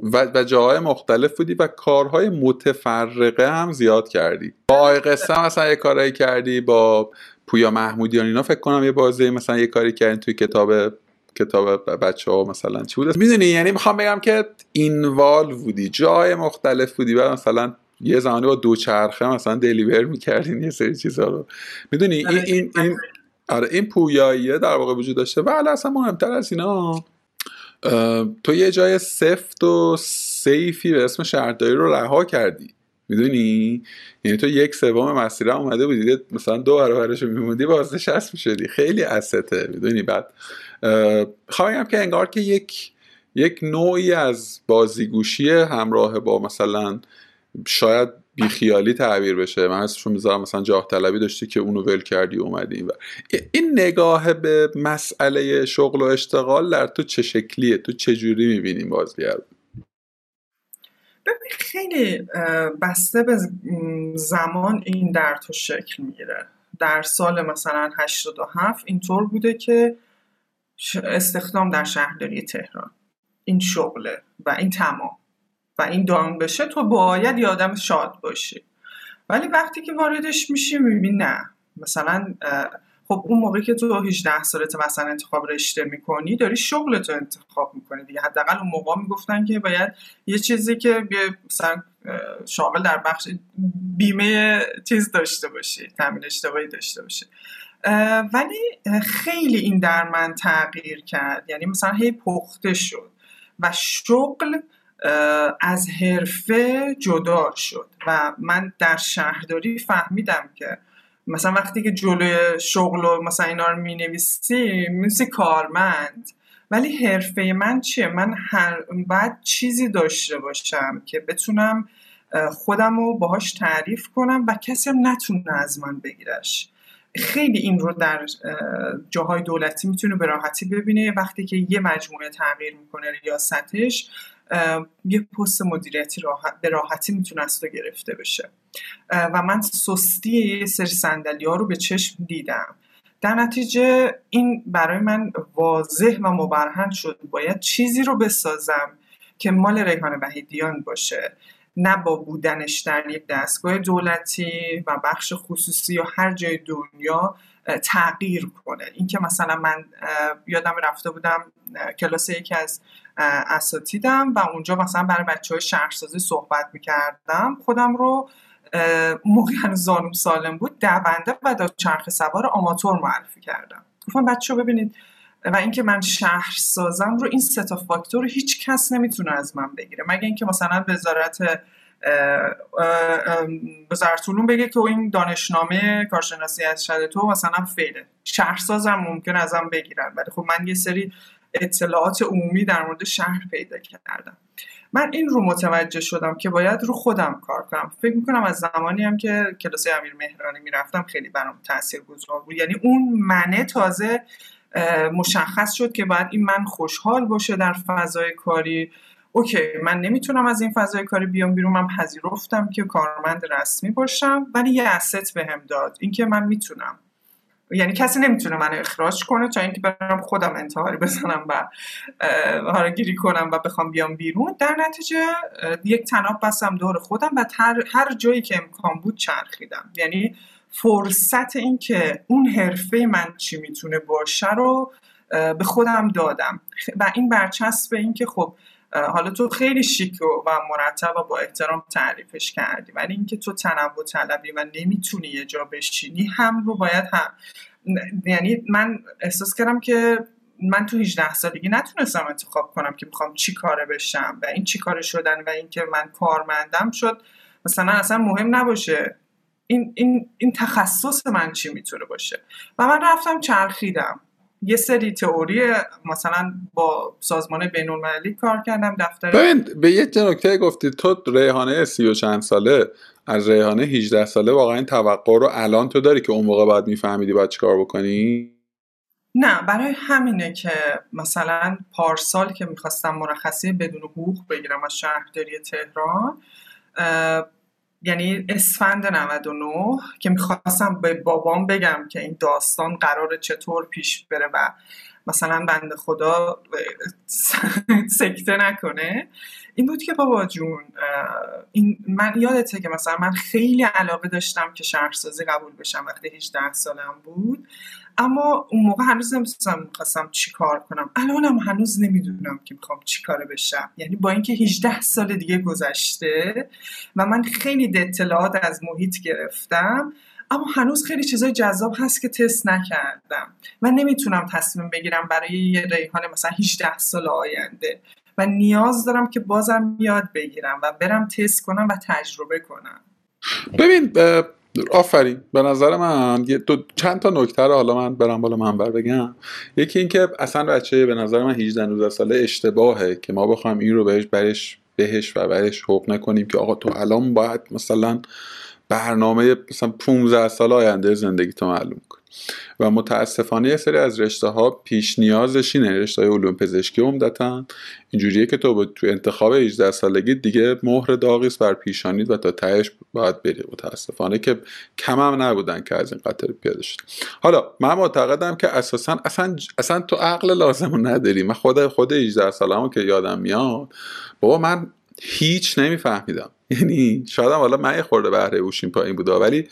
A: و, و جاهای مختلف بودی و کارهای متفرقه هم زیاد کردی. با آی قصه مثلا یه کارهایی کردی با پویا محمودیان اینا فکر کنم یه بازی مثلا یه کاری کردین توی کتاب کتاب بچه ها مثلا چی بود می‌دونی؟ یعنی می‌خوام بگم که اینوال بودی جای مختلف بودی. و مثلا یه زمانی با دوچرخه مثلا دلیور می‌کردین یه سری چیزها رو. می‌دونی؟ این این این آره این پویاییه در واقع وجود داشته. و اصلا مهمتر از اینا تو یه جای سفت و سیفی به اسم شهرداری رو رها کردی. می‌دونی؟ یعنی تو یک سوم مسیر اومده بودی مثلا دو برابرش میموندی بازنشست می‌شدی. خیلی استه می‌دونی؟ بعد خواهیم که انگار که یک یک نوعی از بازیگوشی همراه با مثلا شاید بیخیالی تعبیر بشه. من اسمشو می‌ذارم مثلا جاه طلبی داشتی که اونو ول کردی اومدی. و این نگاه به مسئله شغل و اشتغال در تو چه شکلیه؟ تو چه جوری می‌بینیم بازیگر
B: ببین خیلی بسته به زمان این در تو شکل می‌گیره. در سال مثلا 87 اینطور بوده که استخدام در شهرداری تهران. این شغله و این تمام. و این دام بشه تو باید یه آدم شاد باشی. ولی وقتی که واردش میشی می‌بینی نه. مثلا خب اون موقعی که تو 18 سالت مثلا انتخاب رشته می‌کنی داری شغلتو انتخاب می‌کنی دیگه. حداقل اون موقع می‌گفتن که باید یه چیزی که مثلا شاغل در بخش بیمه چیز داشته باشی تامین اشتباهی داشته باشی. ولی خیلی این در من تغییر کرد. یعنی مثلا هی پخته شد و شغل از حرفه جدا شد. و من در شهرداری فهمیدم که مثلا وقتی که جلوی شغل و مثلا اینا رو می نویسی میسی کارمند. ولی حرفه من چیه؟ من هر بعد چیزی داشته باشم که بتونم خودم رو باهاش تعریف کنم و کسی هم نتونه از من بگیرش. خیلی این رو در جاهای دولتی می‌تونه به راحتی ببینه. وقتی که یه مجموعه تغییر می‌کنه ریاستش یه پست مدیریتی راحت به راحتی می‌تونه از تو گرفته بشه. و من سستی یه سری سندلی ها رو به چشم دیدم. در نتیجه این برای من واضح و مبرهن شد. باید چیزی رو بسازم که مال ریحان وحیدیان باشه. نه با بودنش در یک دستگاه دولتی و بخش خصوصی یا هر جای دنیا تغییر کنه. اینکه مثلا من یادم رفته بودم کلاس یکی از اساتیدم و اونجا مثلا برای بچه های شهرسازی صحبت می‌کردم. خودم رو موقع هنوز زانوم سالم بود دونده و چرخ سوار آماتور معرفی کردم. گفتم بچه ببینید و اینکه من شهر سازم رو این سه تا فاکتور رو هیچ کس نمی‌تونه از من بگیره. مگه اینکه مثلا وزارت وزارت علوم بگه که این دانشنامه کارشناسی از شده تو مثلا فیله. شهرسازم ممکن ازم بگیرن ولی خب من یه سری اطلاعات عمومی در مورد شهر پیدا کردم. من این رو متوجه شدم که باید رو خودم کار کنم. فکر می‌کنم از زمانی هم که کلاس امیر مهرانی می‌رفتم خیلی برام تاثیر گذار بود. یعنی اون منه تازه مشخص شد که باید این من خوشحال باشه در فضای کاری. اوکی من نمی‌تونم از این فضای کاری بیام بیرون من پذیرفتم که کارمند رسمی باشم ولی یه اسست بهم داد اینکه من می‌تونم. یعنی کسی نمی‌تونه منو اخراج کنه تا اینکه برم خودم انتحاری بزنم و هارگیری کنم و بخوام بیام بیرون. در نتیجه یک تناب بستم دور خودم و هر جایی که امکان بود چرخیدم. یعنی فرصت این که اون حرفه من چی می‌تونه باشه رو به خودم دادم. و این برچسب این که خب حالا تو خیلی شیک و مرتب و با احترام تعریفش کردی ولی اینکه تو تنوع طلبی و نمی‌تونی یه جا بشینی هم رو باید هم. یعنی من احساس کردم که من تو 18 سالگی نتونستم انتخاب کنم که می‌خوام چی کاره بشم و این چی کاره شدن و اینکه من کارمندم شد مثلا اصلا مهم نباشه. این, این, این تخصص من چی می‌تونه باشه؟ و من رفتم چرخیدم. یه سری تئوری مثلا با سازمان بین المللی کار کردم دفتر
A: ببین به یه نکته گفتی؟ تو ریحانه سی و چند ساله از ریحانه 18 ساله واقعا این توقع رو الان تو داری که اون موقع باید میفهمیدی باید چیکار بکنی؟
B: نه برای همینه که مثلا پارسال که می‌خواستم مرخصی بدون حقوق بگیرم از شهرداری تهران یعنی اسفند 99 که می‌خواستم به بابام بگم که این داستان قرار چطور پیش بره و مثلا بند خدا سکته نکنه. این بود که بابا جون این من یادته که مثلا من خیلی علاقه داشتم که شهرسازی قبول بشم وقتی 18 سالم بود. اما اون موقع هنوز نمیستم می‌خواستم چی کار کنم. الانم هنوز نمی‌دونم که می‌خوام چی کاره بشم. یعنی با اینکه 18 سال دیگه گذشته و من خیلی اطلاعات از محیط گرفتم اما هنوز خیلی چیزای جذاب هست که تست نکردم. من نمی‌تونم تصمیم بگیرم برای یه ریحان مثلا 18 سال آینده. و نیاز دارم که بازم یاد بگیرم و برم تست کنم و تجربه کنم.
A: ببین آفرین. به نظر من دو چند تا نکته رو حالا من برم بالا منبر بگم. یکی اینکه اصلا بچه به نظر من 18 19 ساله اشتباهه که ما بخوایم این رو بهش برش بهش و برش حق نکنیم که آقا تو الان باید مثلا برنامه مثلا 15 سال آینده زندگی تو معلوم کن و متاسفانه یه سری از رشته ها پیش نیازش اینه. رشته های علوم پزشکی عمدتا. اینجوریه که تو تو انتخاب 18 سالگی دیگه مهر داغی بر پیشانید و تا تهش باید بری. متاسفانه که کم هم نبودن که از این قطر پیاده شد. حالا من معتقدم که اساسا اصلا اصلا تو عقل لازم نداری. من خود خود 18 سالمو که یادم میاد بابا من هیچ نمیفهمیدم. یعنی شاید حالا من یه خورده بهره اوشین پایین بوده ولی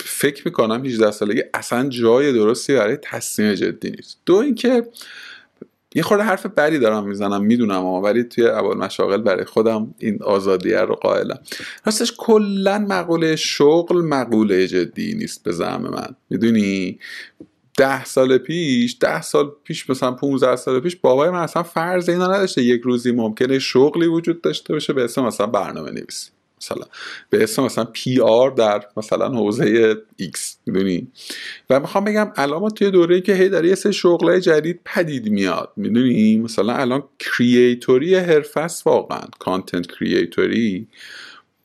A: فکر می‌کنم 18 سالگی اصلا جای درستی برای تصمیم جدی نیست. دو اینکه یه خورده حرف بدی دارم می‌زنم می‌دونم اما ولی توی اول مشاغل برای خودم این آزادیه رو قائلم. راستش کلا مقوله شغل مقوله جدی نیست به زعم من. می‌دونی؟ ده سال پیش ده سال پیش مثلا 15 سال پیش بابای من اصلا فرض اینا نداشته. یک روزی ممکنه شغلی وجود داشته باشه به اسم مثلا برنامه نویسی مثلا به اسم مثلا PR در مثلا حوزه X می‌دونی؟ و می‌خوام بگم الان ما توی دوره که هی داره یه سه شغلای جدید پدید میاد می‌دونی؟ مثلا الان کریئتوری حرفه واقعا کانتنت کریئتوری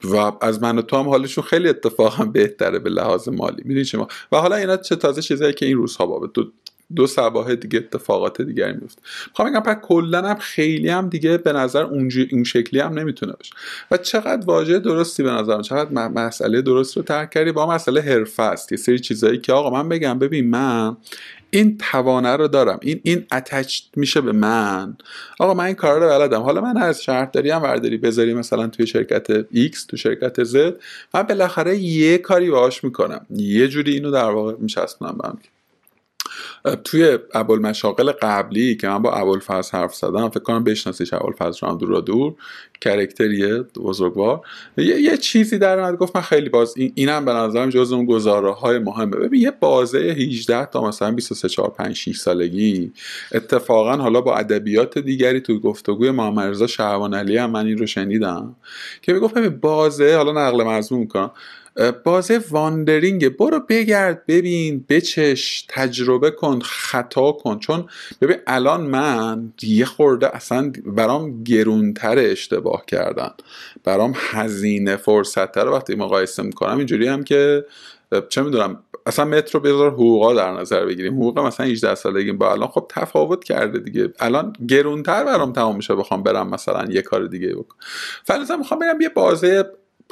A: و از من و تو هم حالشون خیلی اتفاقا بهتره به لحاظ مالی. می‌دونی شما و حالا اینا چه تازه چیزایی که این روزها بابه دو دو سباه دیگه اتفاقات دیگری میفته می‌خوام بگم پس کلا هم خیلی هم دیگه به نظر اون شکلی هم نمی‌تونه باشه. و چقدر واژه درستی به نظرم چقدر مسئله درست رو ترک کردی با مسئله حرفه است. یه سری چیزایی که آقا من بگم ببین من این توانه رو دارم. این این اتچ میشه به من. آقا من این کار رو بلدم. حالا من از شهرداری هم ورداری بذاری مثلا توی شرکت X تو شرکت Z. من بالاخره یه کاری باهاش می‌کنم. یه جوری اینو در واقع میچسبونم به هم. توی مشاقل قبلی که من با ابوالفضل حرف زدم فکر کنم بشناسیش رو دور دور کرکتریه بزرگوار. یه،, یه چیزی در اومد گفت من خیلی باز این اینم به نظرم جز اون گزاره های مهمه. ببین یه بازه 18 تا مثلا 23 4 5 6 سالگی اتفاقا حالا با ادبیات دیگری تو گفتگوی محمد رضا شعبان علی هم من این رو شنیدم که می‌گفت بازه حالا نقل مضمون می‌کنم بازه واندرینگه برو بگرد ببین بچش تجربه کن خطا کن. چون ببین الان من یه خورده اصلا برام گرونتر اشتباه کردن. برام هزینه فرصت رو وقتی مقایسه می‌کنم اینجوری هم که چه می‌دونم اصلا مترو بذار حقوقا در نظر بگیریم. حقوق مثلا 18 سالگی با الان خب تفاوت کرده دیگه. الان گرونتر برام تمام میشه بخوام برم مثلا یه کار دیگه بکنم. فلزا می‌خوام بگم یه بازه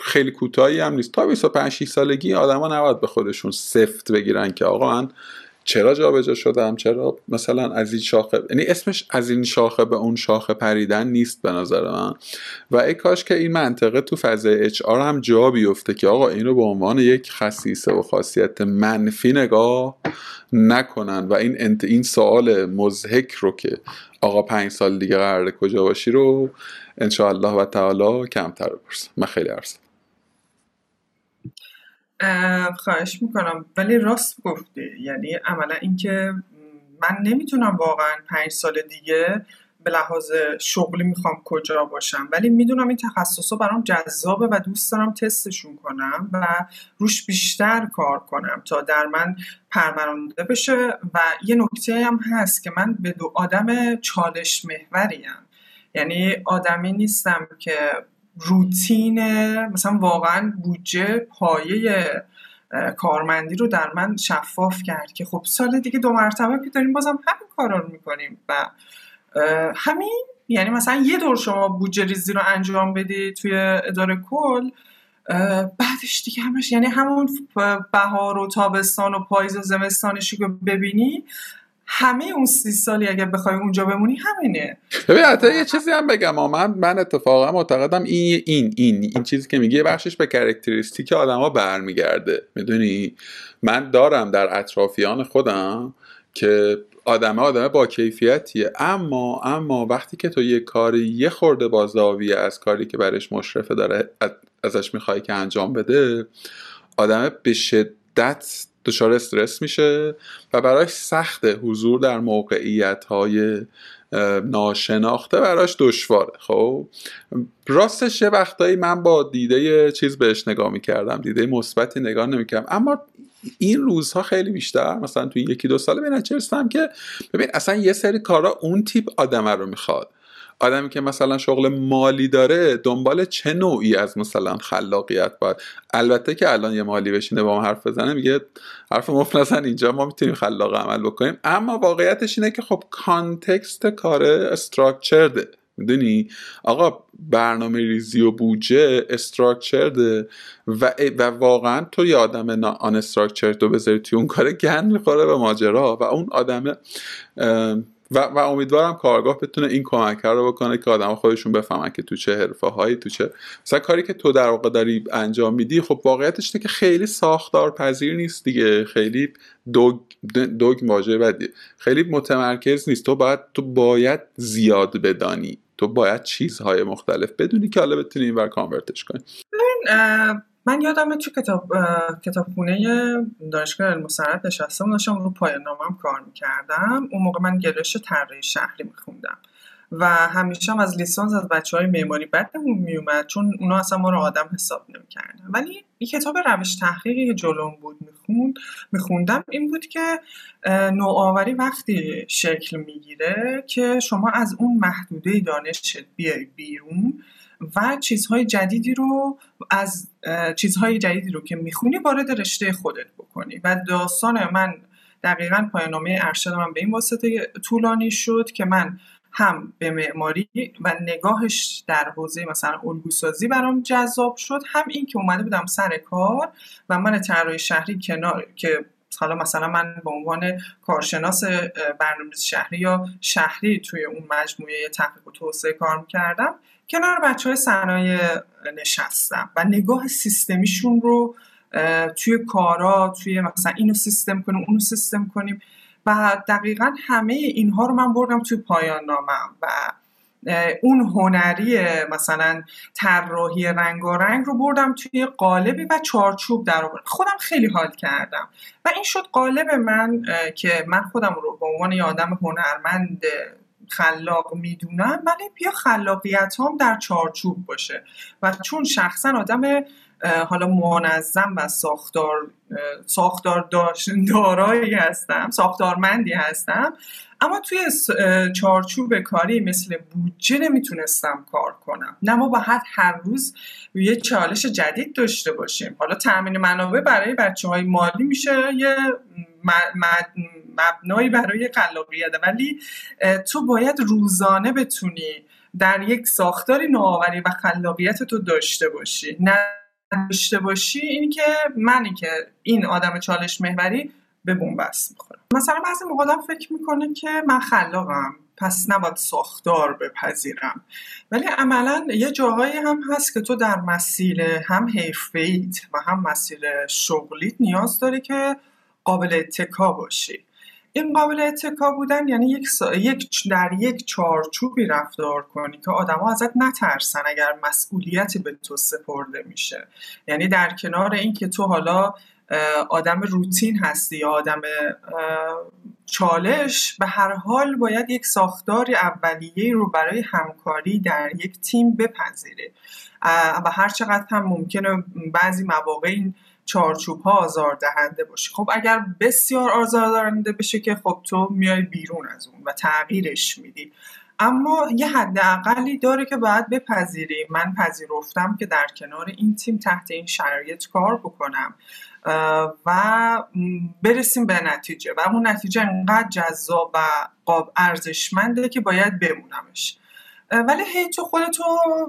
A: خیلی کوتاهی هم نیست. تا 25 6 سالگی آدما نباید به خودشون سفت بگیرن که آقا من چرا جابجا شدم؟ چرا مثلا از این شاخه یعنی اسمش از این شاخه به اون شاخه پریدن نیست به نظر من. و ای کاش که این منطقه تو فضای اچ آر هم جا بیفته که آقا اینو به عنوان یک خصیصه و خاصیت منفی نگاه نکنن. و این انت این سوال مزهک رو که آقا پنج سال دیگه قراره کجا باشی رو انشاءالله و تعالی کمتر بپرسم. من خیلی عرضم
B: خواهش می‌کنم. ولی راست گفتی. یعنی عملا اینکه من نمی‌تونم واقعا پنج سال دیگه به لحاظ شغلی می‌خوام کجا باشم. ولی می‌دونم این تخصص برام جذابه و دوست دارم تستشون کنم و روش بیشتر کار کنم تا در من پرورانده بشه. و یه نکته هم هست که من به دو آدم چالش محوریم. یعنی آدمی نیستم که روتین مثلا واقعا بودجه پایه کارمندی رو در من شفاف کرد که خب سال دیگه دو مرتبه که داریم بازم همین کارا رو می‌کنیم و همین یعنی مثلا یه دور شما بودجه ریزی رو انجام بدی توی اداره کل بعدش دیگه همش یعنی همون بهار و تابستان و پاییز و زمستانشی که ببینی همه اون سی سالی اگر بخوای اونجا بمونی همینه.
A: ببین حتی یه چیزی هم بگم من من اتفاقا معتقدم این این این این چیزی که میگه بخشش به کرکتریستیک آدما برمیگرده. می‌دونی؟ من دارم در اطرافیان خودم که آدم آدم با کیفیتیه. اما اما وقتی که تو یه کاری یه خورده بازاویه از کاری که برش مشرفه داره ازش می‌خوای که انجام بده آدم به شدت دچار استرس میشه و براش سخت حضور در موقعیت های ناشناخته براش دشواره. خب راستش یه وقتایی من با دیده چیز بهش نگاه می‌کردم دیده مثبتی نگاه نمی‌کردم. اما این روزها خیلی بیشتر مثلا تو یکی دو ساله به نتیجه که ببین اصلا یه سری کارا اون تیپ آدمه رو می‌خواد. آدمی که مثلا شغل مالی داره دنبال چه نوعی از مثلا خلاقیت باید؟ البته که الان یه مالی بشینه با ما حرف بزنه میگه حرف مفت اینجا ما می‌تونیم خلاق عمل بکنیم. اما واقعیتش اینه که خب کانتکست کار استراکچرده می‌دونی؟ آقا برنامه ریزی و بودجه استراکچرده و, و واقعا تو یه آدم آن استراکچر تو بذاری توی اون کار گن می‌خوره به ماجرا و اون آدم و, و امیدوارم کارگاه بتونه این کمک رو بکنه که آدم خودشون بفهمن که تو چه حرفه هایی تو چه مثلا کاری که تو در واقع داری انجام میدی خب واقعیتش که خیلی ساختار پذیر نیست دیگه. خیلی دوگ دوگ واژه بدی. خیلی متمرکز نیست. تو باید تو باید زیاد بدانی. تو باید چیزهای مختلف بدونی که حالا بتونی اینور کانورتش کنی.
B: یادمه تو کتاب کتابخونه دانشگاه علم سند نشستم داشتم رو پایان نامم کار می‌کردم. اون موقع من گرایش طراحی شهری میخوندم و همیشه هم از لیسانس از بچه های معماری بدمون میومد چون اونا اصلا ما رو آدم حساب نمی‌کردن. ولی این کتاب روش تحقیقی که جلوم بود می‌خوند میخوندم این بود که نوآوری وقتی شکل می‌گیره که شما از اون محدوده دانش بیای بیرون و چیزهای جدیدی رو از چیزهای جدیدی رو که می‌خونی وارد رشته خودت بکنی. و داستان من دقیقا پایانامه ارشد من به این واسطه طولانی شد که من هم به معماری و نگاهش در حوزه مثلا الگوسازی برام جذاب شد هم این که اومده بودم سر کار و من طراحی شهری کنار که حالا مثلا من به عنوان کارشناس برنامه‌ریزی شهری یا شهری توی اون مجموعه تحقیق و توسعه کار می‌کردم کنار بچه های صنایع نشستم و نگاه سیستمیشون رو توی کارا توی مثلا اینو سیستم کنیم اونو سیستم کنیم و دقیقا همه اینها رو من بردم توی پایان نامم و اون هنری مثلا طراحی رنگ و رنگ رو بردم توی قالبی و چارچوب در خودم خیلی حال کردم و این شد قالب من که من خودم رو به عنوان یه آدم هنرمند خلاق می‌دونم ولی بیا خلاقیت هم در چارچوب باشه. و چون شخصا آدم حالا منظم و ساختار ساختار دارایی هستم ساختارمندی هستم. اما توی چارچوب کاری مثل بودجه نمی‌تونستم کار کنم. نه ما باید هر روز یه چالش جدید داشته باشیم. حالا تامین منابع برای بچه های مالی میشه یه مبنایی برای خلاقیت. ولی تو باید روزانه بتونی در یک ساختاری نوآوری و خلاقیت تو داشته باشی. نه داشته باشی این که منی که این آدم چالش محوری به بنبست می‌خورم مثلا بعضی موقع فکر می‌کنه که من خلاقم پس نباید ساختار بپذیرم. ولی عملا یه جاهایی هم هست که تو در مسیر هم حرفیت و هم مسیر شغلیت نیاز داری که قابل اتکا باشی. این قابل اتکا بودن یعنی یک, یک در یک چارچوبی رفتار کنی که آدما ازت نترسن اگر مسئولیتی به تو سپرده میشه. یعنی در کنار اینکه تو حالا آدم روتین هستی یا آدم چالش به هر حال باید یک ساختاری اولیه رو برای همکاری در یک تیم بپذیری. و هر چقدر هم ممکنه بعضی مواقع این چارچوب ها آزار دهنده باشه. خب اگر بسیار آزار دهنده بشه که خب تو میای بیرون از اون و تغییرش میدی. اما یه حداقلی داره که باید بپذیری. من پذیرفتم که در کنار این تیم تحت این شرایط کار بکنم. و برسیم به نتیجه. و اون نتیجه انقدر جذاب و قاب ارزشمنده که باید بمونمش. ولی هی تو خودتو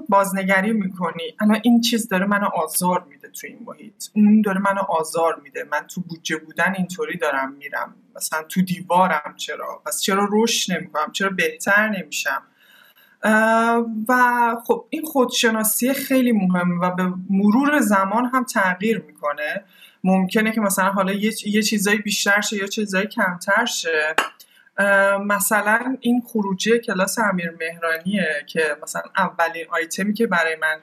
B: بازنگری می‌کنی. الان این چیز داره منو آزار میده تو این محیط. اون داره منو آزار میده. من تو بودجه بودن اینطوری دارم میرم. مثلا تو دیوارم چرا؟ پس چرا رشد نمی‌کنم؟ چرا بهتر نمیشم؟ و خب این خودشناسی خیلی مهمه و به مرور زمان هم تغییر می‌کنه. ممکنه که مثلا حالا یه, یه چیزایی بیشتر شه یا چیزایی کمتر شه. مثلا این خروجی کلاس امیر مهرانیه که مثلا اولین آیتمی که برای من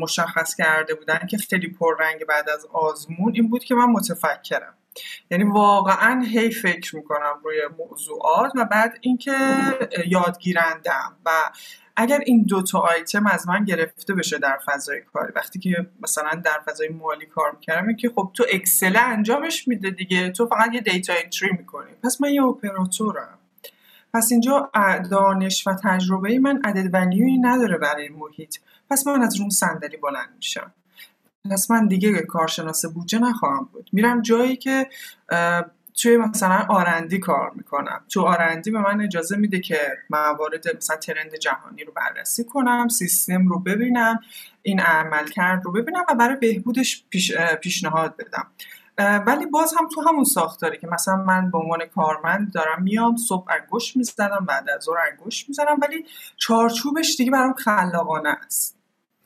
B: مشخص کرده بودن که خیلی پررنگ بعد از آزمون این بود که من متفکرم. یعنی واقعا هی فکر می‌کنم روی موضوعات و بعد اینکه یادگیرندم و اگر این دو تا آیتم از من گرفته بشه در فضای کاری وقتی که مثلا در فضای مالی کار می‌کردم که خب تو اکسل انجامش میده دیگه تو فقط یه data entry می‌کنی. پس من یه اپراتورم پس اینجا دانش و تجربه من عدد ولیوی نداره برای محیط. پس من از اون صندلی بلند میشم. پس من دیگه کارشناس بودجه نخواهم بود. میرم جایی که توی مثلا آرندی کار می‌کنم. تو آرندی به من اجازه میده که موارد مثلا ترند جهانی رو بررسی کنم سیستم رو ببینم این عمل کرد رو ببینم و برای بهبودش پیش، پیشنهاد بدم. ولی باز هم تو همون ساختاری که مثلا من به عنوان کارمند دارم میام صبح انگوش می‌زنم بعد از ظهر انگوش می‌زنم ولی چارچوبش دیگه برام خلاقانه است.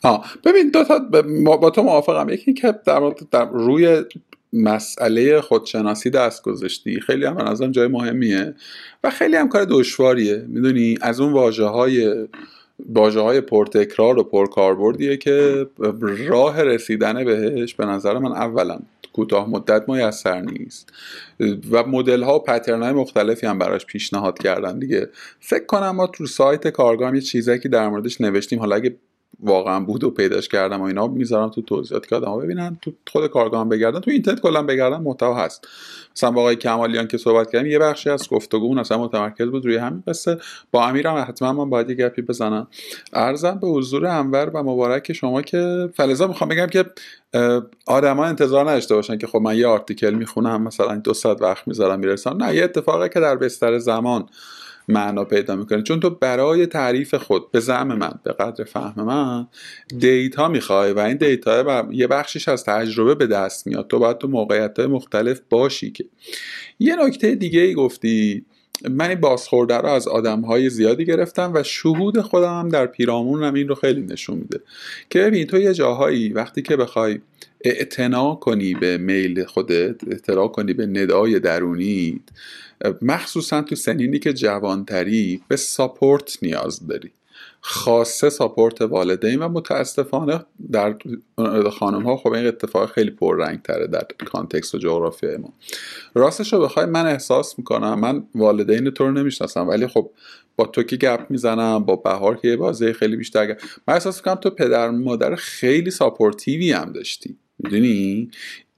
A: ها ببین دو تا با تو موافقم. یکی که در, در روی مسئله خودشناسی دست گذاشتی. خیلی هم از جای مهمیه. و خیلی هم کار دشواریه. می‌دونی؟ از اون واجه های واجه های پرتکرار و پرکاربردیه که راه رسیدن بهش به نظر من اولا کوتاه مدت میسر نیست. و مدل ها و پترن های مختلفی هم براش پیشنهاد کردن دیگه. فکر کنم ما تو سایت کارگاه یه چیزی که در موردش نوشتیم حالا اگه واقعا بود و پیداش کردم و اینا. می‌ذارم تو توضیحات که آدم‌ها ببینن. تو خود کارگاه بگردن. تو اینترنت کلا بگردن محتوا هست. مثلا با آقای کمالیان که صحبت کردیم یه بخشی از گفتگو اصلا متمرکز بود روی همین قصه. با امیرم حتما من باید یه گپی بزنم. عرضم به حضور انور و مبارک شما که فلذا می‌خوام بگم که آدما انتظار نداشته باشن که خب من یه article می‌خونم مثلا دو ساعت وقت می‌ذارم می‌رسم. نه یه اتفاقی که در بستر زمان معنا پیدا می‌کنه. چون تو برای تعریف خود به زعم من به قدر فهم من data می‌خوای و این data یه بخشش از تجربه به دست میاد. تو باید تو موقعیت های مختلف باشی که. یه نکته دیگه ای گفتی من این بازخورده رو از آدم های زیادی گرفتم و شهود خودم هم در پیرامونم این رو خیلی نشون میده. که ببین تو یه جاهایی وقتی که بخوای اعتنا کنی به میل خودت اعتنا کنی به ندای درونیت مخصوصا تو سنینی که جوانتری به support نیاز داری. خاصه support والدین و متاسفانه در خانم ها خب این اتفاق خیلی پررنگ تره در context و جغرافیای ما. راستش رو بخوای من احساس می‌کنم من والدین تو رو نمی‌شناسم ولی خب با تو که گپ می‌زنم با بهار که بازه خیلی بیشتر من احساس می‌کنم تو پدر مادر خیلی ساپورتیوی هم داشتی. می‌دونی؟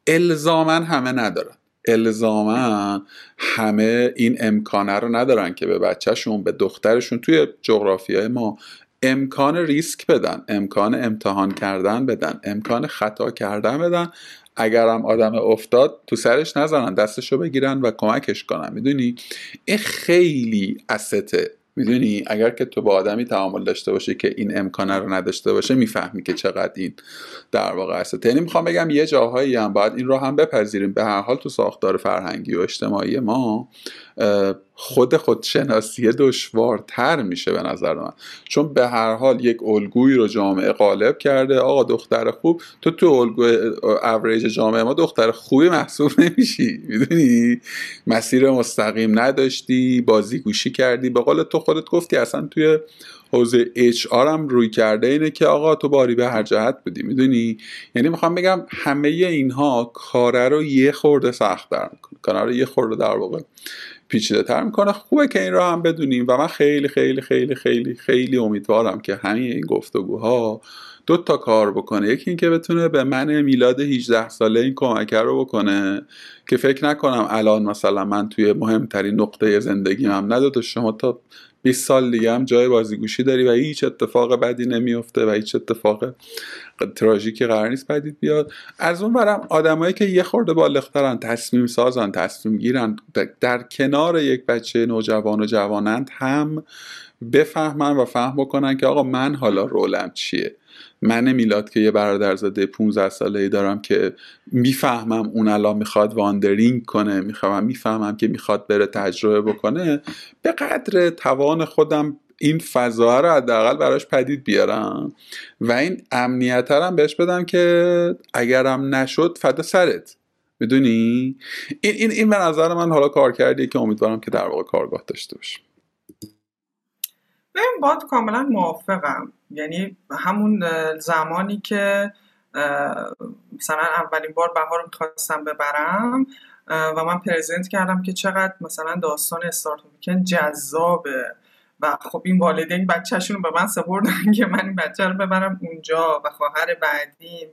A: الزامن همه ندارن. الزاما همه این امکانه رو ندارن که به بچهشون به دخترشون توی جغرافیای ما امکان ریسک بدن امکان امتحان کردن بدن امکان خطا کردن بدن. اگرم آدم افتاد تو سرش نزنن دستشو بگیرن و کمکش کنن. می‌دونی؟ این خیلی استه می‌دونی اگر که تو با آدمی تعامل داشته باشه که این امکانه رو نداشته باشه می‌فهمی که چقدر این در واقع است. یعنی می‌خوام بگم یه جاهایی هم باید این رو هم بپذیریم. به هر حال تو ساختار فرهنگی و اجتماعی ما خود خودشناسی دشوارتر میشه به نظر من. چون به هر حال یک الگویی رو جامعه غالب کرده آقا دختر خوب تو تو الگو اوریج جامعه ما دختر خوبی محسوب نمیشی. می‌دونی؟ مسیر مستقیم نداشتی بازی گوشی کردی. به قول تو خودت گفتی اصلا توی حوزه اچ هم روی کرده اینه که آقا تو باری به هر جهت بودی می‌دونی؟ یعنی می‌خوام بگم همه اینها کاره رو یه خورده سخت در می‌کنه کاره رو یه خورده در واقع پیچیده تر می‌کنه. خوبه که این رو هم بدونیم و من خیلی خیلی خیلی خیلی خیلی امیدوارم که همین این گفتگوها دو تا کار بکنه. یکی اینکه بتونه به من میلاد 18 ساله این کمکه رو بکنه که فکر نکنم الان مثلا من توی مهمترین نقطه زندگیم هم نداده. شما تا 20 سال دیگه هم جای بازیگوشی داری و هیچ اتفاق بدی نمیفته و هیچ اتفاق تراژیکی قرار نیست بدید بیاد. از اون برم آدمایی که یه خورده بالغترن تصمیم سازن تصمیم گیرن در کنار یک بچه نوجوان و جوانند هم بفهمن و فهم بکنن که آقا من حالا role م چیه. من میلاد که یه برادرزاده 15 ساله ای دارم که می‌فهمم اون الان می‌خواد wandering کنه می‌خوام می‌فهمم که می‌خواد بره تجربه بکنه. به قدر توان خودم این فضا رو حداقل براش پدید بیارم. و این امنیت هم بهش بدم که اگرم نشد فدا سرت. می‌دونی؟ این این این به نظر من حالا کارکردی که امیدوارم که در واقع کارگاه داشته باشه
B: این باد کاملا موافقم. یعنی همون زمانی که مثلا اولین بار بهار رو می‌خواستم ببرم و من پرزنت کردم که چقدر مثلا داستان استارتاپ جذابه. و خب این والدین بچهشون به من سپردن که من این بچه رو ببرم اونجا و خواهر بعدیم.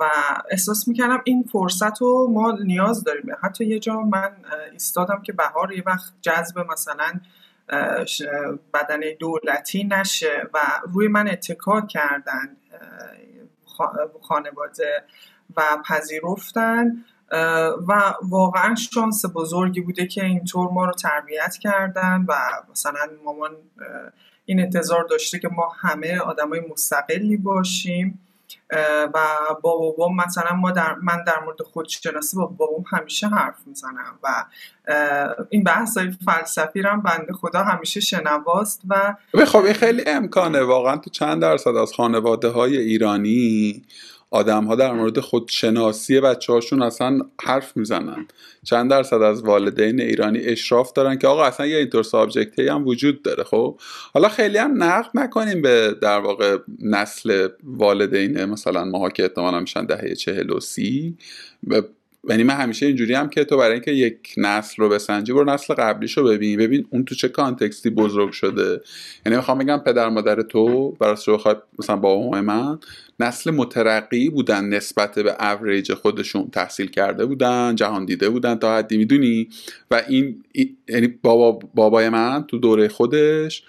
B: و احساس می‌کردم این فرصت رو ما نیاز داریم. حتی یه جا من ایستادم که بهار یه وقت جذب مثلا بدن دولتی نشه و روی من اتکا کردن خانواده و پذیرفتن. و واقعا شانس بزرگی بوده که اینطور ما رو تربیت کردن و مثلا مامان این انتظار داشته که ما همه آدمای مستقلی باشیم. و با بابام مثلا ما در من در مورد خودشناسی با بابام همیشه حرف می‌زنم و این بحث های فلسفی رو بنده خدا همیشه شنواست و
A: خب این خیلی امکانه. واقعا تو چند درصد از خانواده های ایرانی آدم ها در مورد خودشناسی بچه هاشون اصلا حرف می‌زنن. چند درصد از والدین ایرانی اشراف دارن که آقا اصلا یه اینطور سابجکتی هم وجود داره خب؟ حالا خیلی هم نقد نکنیم به در واقع نسل والدین مثلا ماها که احتمالا میشن دهه چهل و سی. یعنی من همیشه اینجوری هم که تو برای اینکه یک نسل رو بسنجی برو نسل قبلیش رو ببین. ببین اون تو چه کانتکستی بزرگ شده. یعنی می‌خوام بگم پدر مادر تو برای بخوای مثلا بابا من نسل مترقی بودن نسبت به اوریج خودشون تحصیل کرده بودن جهان دیده بودن تا حدی می‌دونی؟ و این یعنی بابا بابای من تو دوره خودش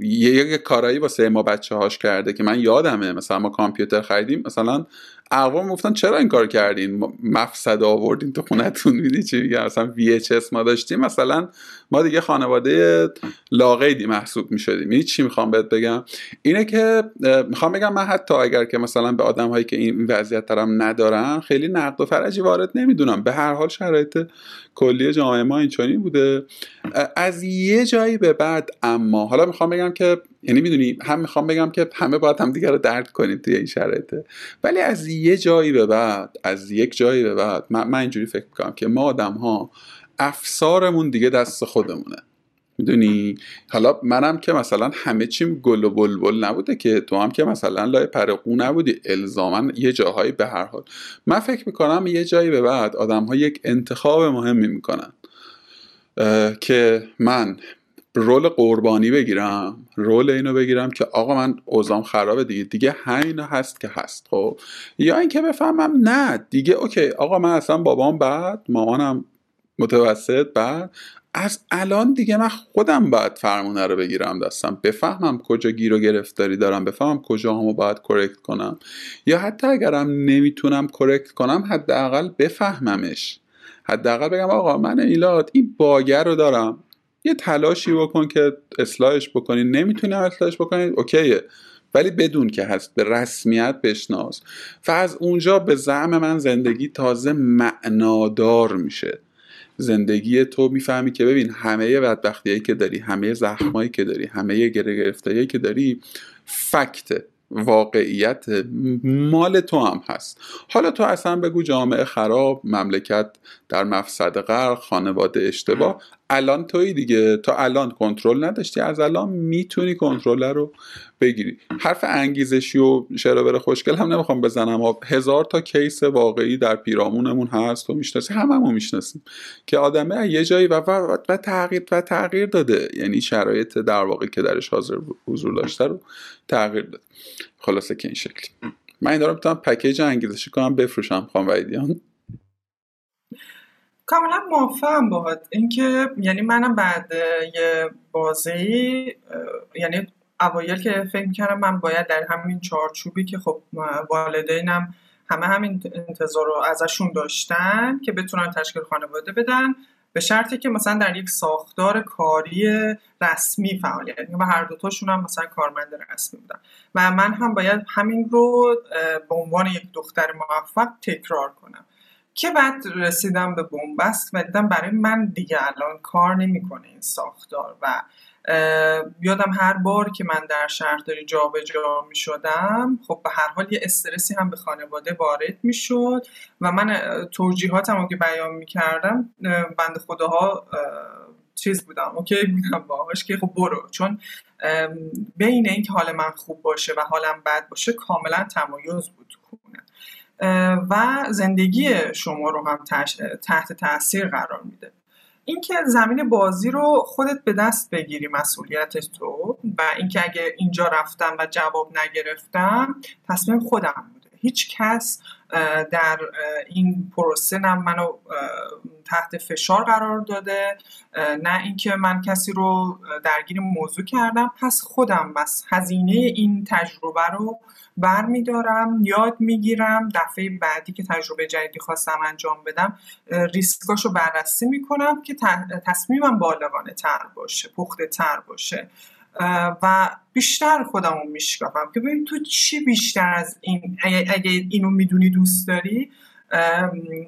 A: یه کارایی واسه ما بچه هاش کرده که من یادمه. مثلا ما کامپیوتر خریدیم مثلا اقوام گفتن چرا این کار کردین؟ مفسد آوردین تو خونتون میدی چی میگم؟ مثلا VHS ما داشتیم مثلا ما دیگه خانواده لاغیدی محسوب می‌شدیم. این چی می‌خوام بهت بگم؟ اینه که می‌خوام بگم من حتی اگر که مثلا به آدم هایی که این وضعیت دارم ندارن خیلی نقد و فرجی وارد نمی‌دونم. به هر حال شرایط کلی جامعه ما اینچنین بوده. از یه جایی به بعد اما حالا می‌خوام بگم که یعنی می‌دونی هم می‌خوام بگم که همه باید هم دیگر رو درد کنیم توی این شرایطه. ولی از یه جایی به بعد از یک جایی به بعد من, من اینجوری فکر می‌کنم که ما آدم ها افسارمون دیگه دست خودمونه. می‌دونی؟ حالا منم که مثلا همه چیم گل و بلبل نبوده که تو هم که مثلا لای پرقو نبودی الزاما یه جاهایی به هر حال. من فکر می‌کنم یه جایی به بعد آدم ها یک انتخاب مهمی می‌کنن. که من role قربانی بگیرم role اینو بگیرم که آقا من اوضاعم خرابه دیگه دیگه همین هست که هست خب؟ یا اینکه بفهمم نه دیگه okay آقا من اصلا بابام بعد مامانم متوسط بعد از الان دیگه من خودم باید فرمونه رو بگیرم دستم بفهمم کجا گیر و گرفتاری دارم بفهمم کجاهامو باید correct کنم یا حتی اگرم نمی‌تونم correct کنم حداقل بفهممش حداقل بگم آقا من ایلاد این باگر رو دارم. یه تلاشی بکن که اصلاحش بکنی. نمی‌تونی اصلاحش بکنی؟ اوکیه. ولی بدون که هست. به رسمیت بشناس. و از اونجا به زعم من زندگی تازه معنادار میشه. زندگی تو می‌فهمی که ببین همه بدبختیایی که داری همه زخمایی که داری همه گره که داری فکته واقعیت مال تو هم هست. حالا تو اصلا بگو جامعه خراب مملکت در مفسد غرق خانواده اشتباه. الان توی دیگه تا الان کنترل نداشتی از الان می‌تونی کنترل رو بگیری. حرف انگیزشی و شرابر خوشگل هم نمی‌خوام بزنم. هزار تا کیس واقعی در پیرامونمون هست و می‌شناسی هممون می‌شناسیم که آدمه یه جایی و, و, و, تغییر و تغییر داده. یعنی شرایط در واقع که درش حاضر حضور داشته رو تغییر داده. خلاصه که این شکلی. من این دارم می‌تونم پکیج انگیزشی کنم بفروشم خواهم ویدیان
B: کاملا موافقم باهات. اینکه یعنی منم بعد یه بازی یعنی اوایل که فکر می‌کردم من باید در همین چارچوبی که خب والدینم همه همین انتظار رو ازشون داشتن که بتونن تشکیل خانواده بدن به شرطی که مثلا در یک ساختار کاری رسمی فعالیت و هر دوتاشون هم مثلا کارمند رسمی بودن. و من هم باید همین رو به عنوان یک دختر موفق تکرار کنم. که بعد رسیدم به بنبست و دیدم برای من دیگه الان کار نمی‌کنه این ساختار و یادم هر بار که من در شهرداری جابجا می شدم خب به هر حال یه استرسی هم به خانواده وارد می شد و من توجیهاتم رو که بیان می کردم بند خداها چیز بودم اوکی بودم باهاش که خب برو. چون بین اینکه حال من خوب باشه و حالم بد باشه کاملا تمایز بود. و زندگی شما رو هم تحت تاثیر قرار میده. اینکه زمین بازی رو خودت به دست بگیری مسئولیت تو و اینکه اگه اینجا رفتم و جواب نگرفتم تصمیم خودم بوده. هیچ کس در این پروسه نه منو تحت فشار قرار داده نه اینکه من کسی رو درگیر موضوع کردم. پس خودم بس. هزینه این تجربه رو برمیدارم یاد می‌گیرم. دفعه بعدی که تجربه جدیدی خواستم انجام بدم ریسکاش رو بررسی می‌کنم که تصمیمم بالغانه تر باشه پخته تر باشه. و بیشتر خودم رو میشکافم که ببین تو چی بیشتر از این اگه اینو می‌دونی دوست داری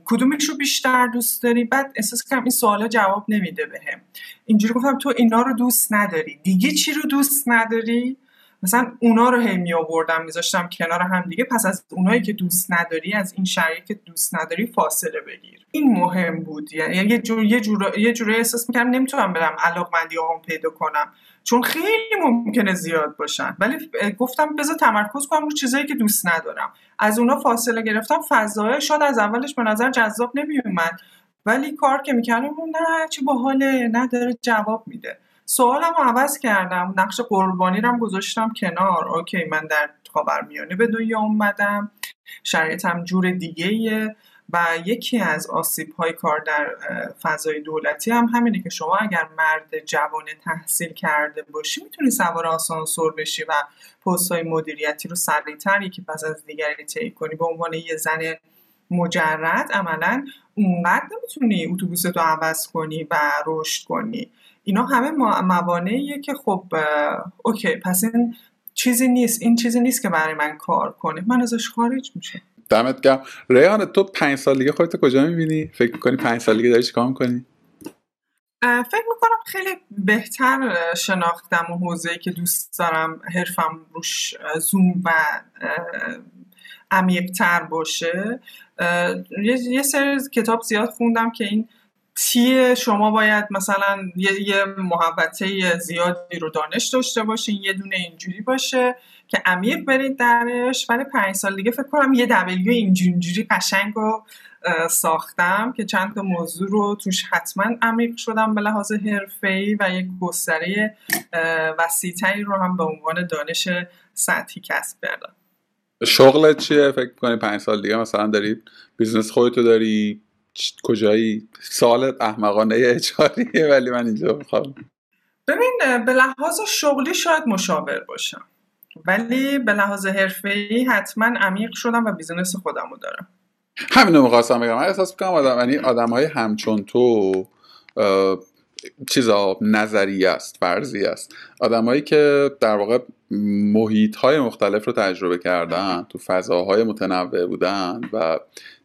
B: کدومش رو بیشتر دوست داری؟ بعد احساس کنم این سوالا جواب نمیده بهم. اینجوری گفتم تو اینا رو دوست نداری. دیگه چی رو دوست نداری؟ مثلا اونا رو هی می آوردم میذاشتم کنار هم دیگه. پس از اونایی که دوست نداری از این شریک که دوست نداری فاصله بگیر. این مهم بود. یعنی یه جور یه جور یه جوری احساس می‌کردم نمی‌تونم برم علاقمندی هم پیدا کنم. چون خیلی ممکنه زیاد باشن. ولی گفتم بذار تمرکز کنم رو چیزایی که دوست ندارم. از اونا فاصله گرفتم. فضای شاید از اولش به نظر جذاب نمیومد ولی کار که می‌کردم نه چه باحاله نداره جواب میده. سوالم رو عوض کردم. نقش قربانی رو گذاشتم کنار. اوکی من در خاورمیانه به دنیا اومدم. شرایطم جور دیگه و یکی از آسیب های کار در فضای دولتی هم همینه که شما اگر مرد جوان تحصیل کرده باشی می‌تونی سوار آسانسور بشی و پست های مدیریتی رو سریعتر یکی پس از دیگری طی کنی. به عنوان یه زن مجرد عملا اونقدر نمی‌تونی اتوبوس رو عوض کنی و رشد کنی. اینا همه موانعیه که خب اوکی پس این چیزی نیست. این چیزی نیست که برای من کار کنه. من ازش خارج میشه
A: دمت گرم. ریان تو پنج سال دیگه خودتو کجا می‌بینی؟ فکر می‌کنی پنج سال دیگه داری چیکار می‌کنی؟
B: فکر می‌کنم خیلی بهتر شناختم و حوزه‌ای که دوست دارم حرفم روش زوم و عمیقتر باشه. یه سری کتاب زیاد خوندم که این تی شما باید مثلا یه, یه محبته زیادی رو دانش داشته باشین یه دونه اینجوری باشه که عمیق برید درش. ولی پنج سال دیگه فکر کنم یه دبلیو اینجوری قشنگ رو ساختم که چند تا موضوع رو توش حتما عمیق شدم به لحاظ حرفه‌ای و یک گستره وسیعتری رو هم به عنوان دانش سطحی کسب کردم.
A: شغلت چیه؟ فکر کنی پنج سال دیگه مثلا داری business خودتو داری؟ کجایی؟ سوال احمقانه HR یه ولی من اینجا می‌خوام.
B: ببین به لحاظ شغلی شاید مشاور باشم. ولی به لحاظ حرفه‌ای حتما عمیق شدم و business خودم رو دارم.
A: همینو می‌خواستم بگم. من احساس می‌کنم آدم یعنی آدم های همچون تو چیزا نظری است فرضی است. آدمایی که در واقع محیط های مختلف رو تجربه کردن تو فضاهای متنوع بودن و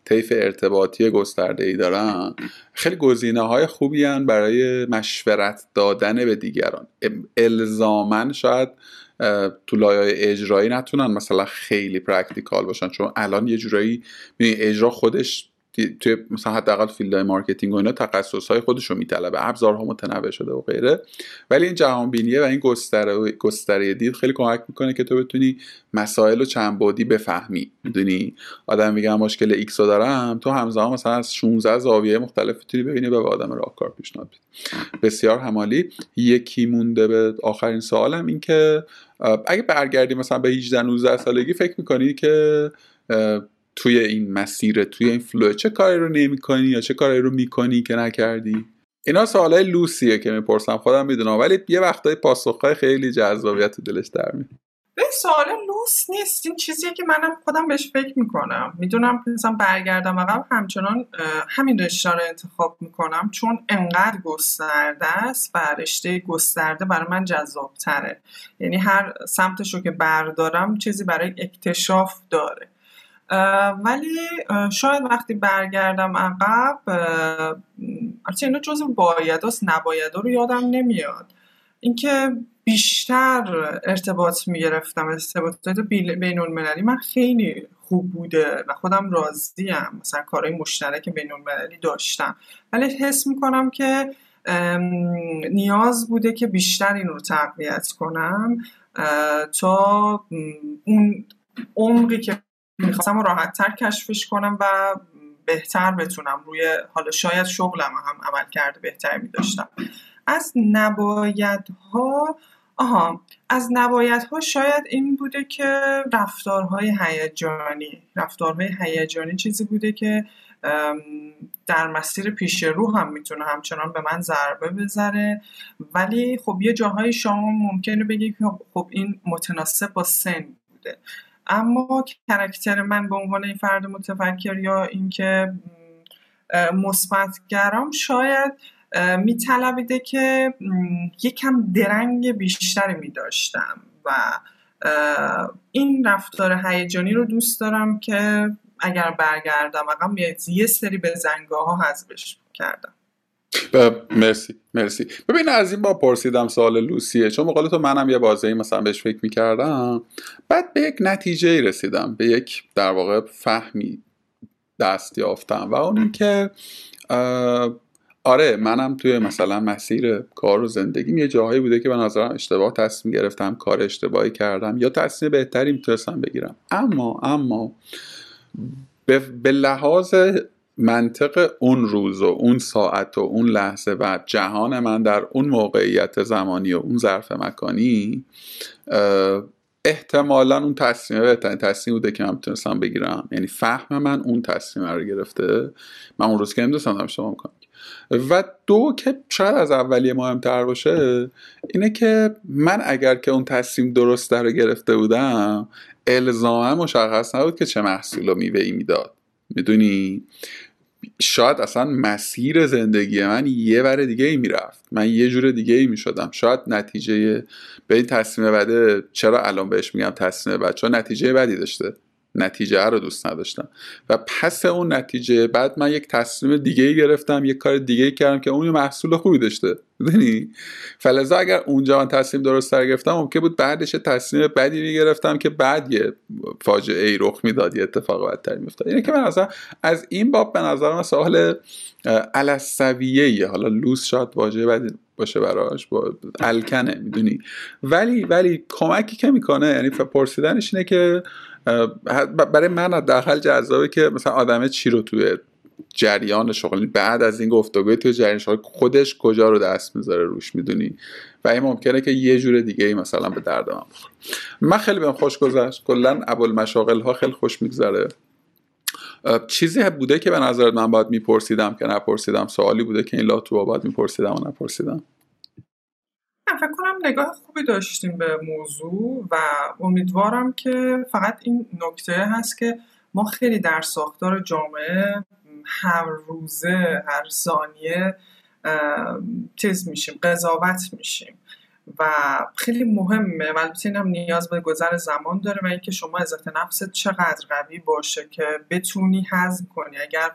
A: طیف ارتباطی گسترده ای دارن. خیلی گزینه های خوبی‌ان برای مشورت دادن به دیگران. الزاما شاید تو لایه اجرایی نتونن مثلا خیلی practical باشن چون الان یه جورایی اجرا خودش توی مثلا حداقل field marketing و اینا تخصص های خودش رو میطلبه. ابزارها متنوع شده و غیره. ولی این جهان بینیه و این گستره گستره دید خیلی کمک می‌کنه که تو بتونی مسائل رو چند بعدی بفهمی. می‌دونی؟ آدم میگه مشکل X رو دارم تو همزمان مثلا از 16 زاویه مختلف می‌تونی ببینی به آدم راهکار پیشنهاد بسیار همالی. یکی مونده به آخرین سوالم این که اگه برگردی مثلا به 18 19 سالگی فکر می‌کنی که توی این مسیر توی این flow چه کاری رو نمی‌کنی یا چه کاری رو می‌کنی که نکردی؟ اینا سوالای لوسیه که می‌پرسم خودم می‌دونم. ولی یه وقتای پاسخهای خیلی جذابیت دلش در می
B: به سوال لوس نیست. این چیزیه که منم خودم بهش فکر می‌کنم. می‌دونم مثلا برگردم عقب همچنان همین رشته رو انتخاب می‌کنم چون انقدر گسترده است و رشته گسترده برای من جذاب تره یعنی هر سمتش رو که بردارم چیزی برای اکتشاف داره. ولی شاید وقتی برگردم عقب البته اینا جزو باید است نباید رو یادم نمیاد. اینکه بیشتر ارتباط می‌گرفتم ارتباطات بین المللی من خیلی خوب بوده و خودم راضیم. مثلا کارهای مشترک بین المللی داشتم. ولی حس می‌کنم که نیاز بوده که بیشتر این رو تقویت کنم تا اون عمقی که می‌خواستم راحت تر کشفش کنم و بهتر بتونم. روی حالا شاید شغلم هم عمل کرده بهتر میداشتم. از نبایدها آها از نبایدها شاید این بوده که رفتارهای هیجانی رفتارهای هیجانی چیزی بوده که در مسیر پیش رو هم می‌تونه همچنان به من ضربه بزنه ولی خب یه جاهای شما ممکنه بگی که خب این متناسب با سن بوده. اما کرکتر من به عنوان این فرد متفکر یا اینکه مثبتگرام شاید میطلبیده که یکم درنگ بیشتری میداشتم و این رفتار هیجانی رو دوست دارم که اگر برگردم اقام یه سری به زنگاه ها حذفش کردم.
A: مرسی مرسی. ببین از این با پرسیدم سوال لوسیه. چون مقال تو منم یه بازه مثلا بهش فکر می‌کردم. بعد به یک نتیجه رسیدم. به یک در واقع فهمی دست یافتم. و اون اینکه آره منم توی مثلا مسیر کار و زندگیم یه جاهایی بوده که به نظرم اشتباه تصمیم گرفتم کار اشتباهی کردم یا تصمیم بهتری می‌تونستم بگیرم. اما اما به, لحاظ منطق اون روز و اون ساعت و اون لحظه و جهان من در اون موقعیت زمانی و اون ظرف مکانی احتمالا اون تصمیم بهترین تصمیم بوده که من می‌تونستم بگیرم. یعنی فهم من اون تصمیم رو گرفته. من اون روز که نمی‌دونستم دارم شما می‌کنم. و دو که شاید از اولیه مهمتر باشه اینه که من اگر که اون تصمیم درست رو گرفته بودم الزاما مشخص نبود که چه محصول و میوه ای می‌داد. می‌دونی؟ شاید اصلا مسیر زندگی من یه ور دیگه ای می‌رفت. من یه جور دیگه ای می‌شدم. شاید نتیجه به این تصمیم بده چرا الان بهش میگم تصمیم بد؟ چون نتیجه بدی داشته. نتیجه رو دوست نداشتم. و پس اون نتیجه بعد من یک تصمیم دیگه ای گرفتم یک کار دیگه ای کردم که اون محصول خوبی داشته. می‌دونی فلزا اگر اونجا من تصمیم درست تر گرفتم ممکن بود بعدش تصمیم بدی می‌گرفتم که بعد یه فاجعه ای رخ می‌داد یه اتفاق بدتری میافتاد. اینه که من اصلا از این باب به نظرم سوال علسویه حالا لوس شاد واژه بدی باشه براش با الکنه می‌دونی. ولی ولی کمکی که می‌کنه یعنی پرسیدنش اینه که برای من حداقل جذابه که مثلا آدمه چی رو توی جریان شغل بعد از این گفتگوی توی جریان شغل خودش کجا رو دست می‌ذاره روش می‌دونی؟ و این ممکنه که یه جور دیگه ای مثلا به درد من بخوره. من خیلی بهم خوش گذشت. کلا ابوالمشاغل ها خیلی خوش میگذره. چیزی بوده که به نظرت من باید میپرسیدم که نپرسیدم؟ سوالی بوده که این لاتو باید میپرسیدم و نپرسیدم؟
B: نگاه خوبی داشتیم به موضوع و امیدوارم که فقط این نکته هست که ما خیلی در ساختار جامعه هر روزه هر ثانیه چیز میشیم قضاوت میشیم و خیلی مهمه و البته هم نیاز به گذر زمان داره و اینکه شما عزت نفست چقدر قوی باشه که بتونی هضم کنی. اگر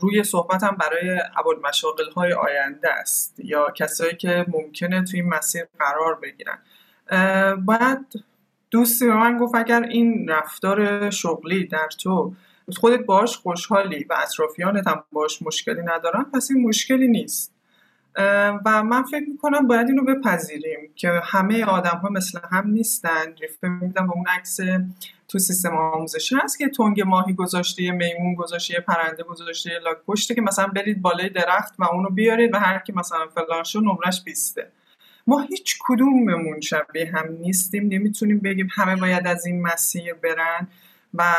B: روی صحبتم برای مشاقل های آینده است یا کسایی که ممکنه توی این مسیر قرار بگیرن. باید دوستی به من گفت اگر این رفتار شغلی در تو خودت باش خوشحالی و اطرافیانت هم باش مشکلی ندارن پس این مشکلی نیست. و من فکر می‌کنم باید اینو بپذیریم که همه آدم ها مثل هم نیستن. ریفه میدم به اون عکس تو سیستم آموزشی هست که تنگ ماهی گذاشته یه میمون گذاشته یه پرنده گذاشته یه لاک که مثلا برید بالای درخت و اونو بیارید و هر کی مثلا فلان شو نمرش بیسته. ما هیچ کدوممون شبیه هم نیستیم. نمی‌تونیم بگیم همه باید از این مسیر برن. و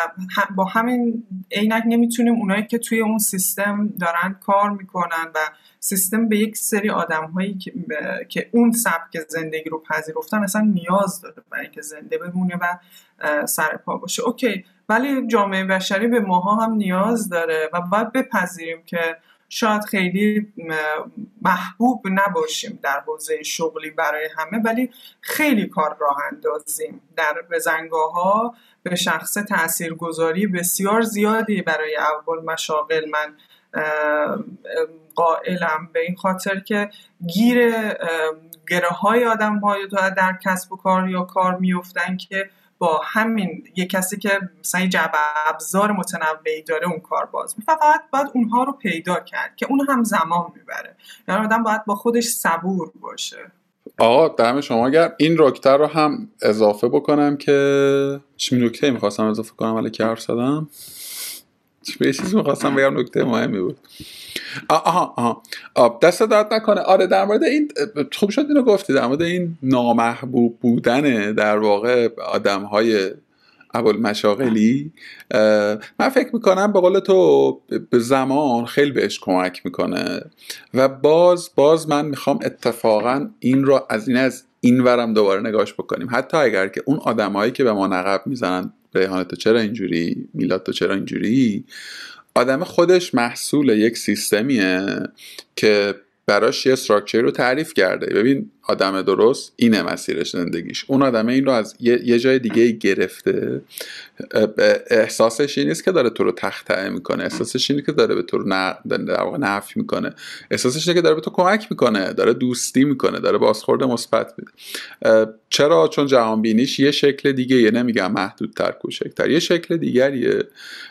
B: با همین عینک نمی‌تونیم اونایی که توی اون سیستم دارن کار می‌کنن و سیستم به یک سری آدم هایی که, که اون سبک زندگی رو پذیرفتن اصلا نیاز داره برای اینکه زنده بمونه و سر پا باشه. اوکی ولی جامعه بشری به ماها هم نیاز داره و باید بپذیریم که شاید خیلی محبوب نباشیم در حوزه شغلی برای همه ولی خیلی کار راه اندازیم. در بزنگاه ها به شخص تاثیرگذاری بسیار زیادی برای اول مشاغل من قائلم. به این خاطر که گیر گره های آدم های در کسب و کار یا کار میفتن که با همین یه کسی که مثلا جعب ابزار متنوعی داره اون کار باز می فقط باید اونها رو پیدا کرد که اون هم زمان می‌بره. یعنی آدم باید با خودش صبور باشه.
A: آقا دم شما گرم. این رکته رو هم اضافه بکنم که چی نکته می‌خواستم اضافه کنم؟ ولی که حرف یه چیزی می‌خواستم بگم نکته مهمی بود. آها آها. آه. دست داد نکنه. آره در مورد این خوب شد اینو گفتی در مورد این نامحبوب بودن در واقع آدم های اول مشاغلی من فکر می‌کنم به قول تو به زمان خیلی بهش کمک می‌کنه و باز باز من می‌خوام اتفاقا این رو از این از این ورم دوباره نگاش بکنیم. حتی اگر که اون آدمهایی که به ما نقب می‌زنن ریحانه تو چرا اینجوری؟ میلاد تو چرا اینجوری؟ آدم خودش محصول یک سیستمیه که براش یه استراکچر رو تعریف کرده. ببین آدم درست اینه مسیرش زندگیش. اون آدم این رو از یه, جای دیگه گرفته. احساسش این نیست که داره تو رو تخته می‌کنه. احساسش اینه که داره به تو رو نفی می‌کنه. احساسش اینه که داره به تو کمک می‌کنه. داره دوستی می‌کنه. داره بازخورد مثبت میده. چرا؟ چون جهان بینیش یه شکل دیگه یه نمیگم محدودتر کوچکتر. یه شکل دیگریه.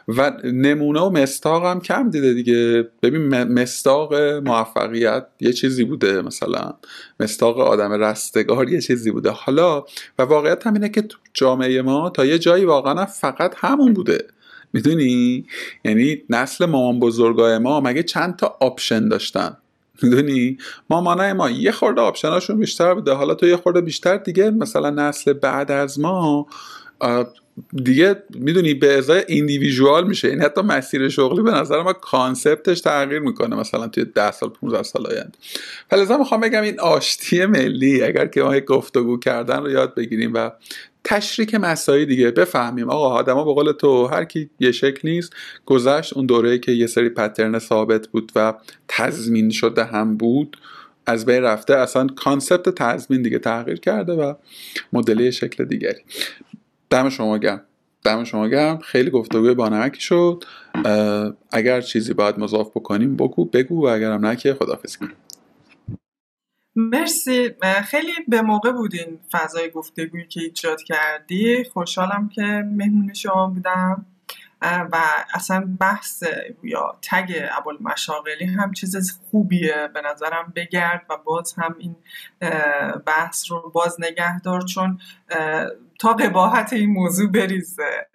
A: و نمونه و مصداق هم کم دیده دیگه. ببین مصداق موفقیت یه چیزی بوده مثلا. مصداق آدم رستگار یه چیزی بوده. حالا و واقعیت هم اینه که تو جامعه ما تا یه جایی واقعا فقط همون بوده. می‌دونی؟ یعنی نسل مامان بزرگای ما مگه چند تا option داشتن؟ می‌دونی؟ مامانای ما یه خورده option اشون بیشتر بوده. حالا تو یه خورده بیشتر دیگه مثلا نسل بعد از ما دیگه می‌دونی به ازای individual میشه. این حتی مسیر شغلی به نظر ما concept ش تغییر می‌کنه مثلا توی 10 سال 15 سال آینده. فلذا می‌خوام بگم این آشتی ملی اگر که ما گفتگو کردن رو یاد بگیریم و تشریک مساعی دیگه بفهمیم. آقا آدما به قول تو هر کی یه شکل نیست گذشت اون دوره که یه سری pattern ثابت بود و تضمین شده هم بود از بین رفته اصلا concept تضمین دیگه تغییر کرده و مدلی شکل دیگری. دم شما گرم. دم شما گرم. خیلی گفتگوی بانمکی شد. اگر چیزی باید مضاف بکنیم بگو بگو و اگرم نه که خدافزی کنیم.
B: مرسی. خیلی به موقع بودین فضای گفتگویی که ایجاد کردی. خوشحالم که مهمون شما بودم. و اصلا بحث یا تگ ابوال مشاغلی هم چیز خوبیه به نظرم بگرد و باز هم این بحث رو باز نگه دار چون تا قباحت این موضوع بریزه.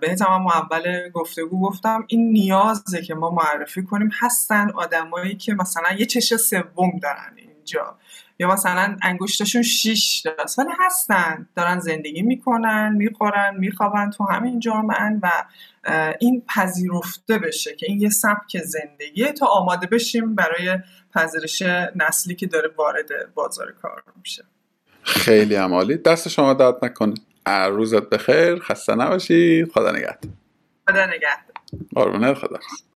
B: بهت هم اول گفتگو گفتم این نیازه که ما معرفی کنیم هستن آدمایی که مثلا یه چش سوم دارن اینجا. یا مثلا انگشتشون شیش داست. ولی هستن. دارن زندگی می‌کنن می‌خورن میخوابن تو همین جامعه و این پذیرفته بشه که این یه سبک زندگیه تا آماده بشیم برای پذیرش نسلی که داره وارد بازار کار میشه.
A: خیلی عمالی. دست شما داد نکنه. روزت بخیر. خسته نباشید خدا نگهد
B: خدا نگهد
A: قربونت خدا.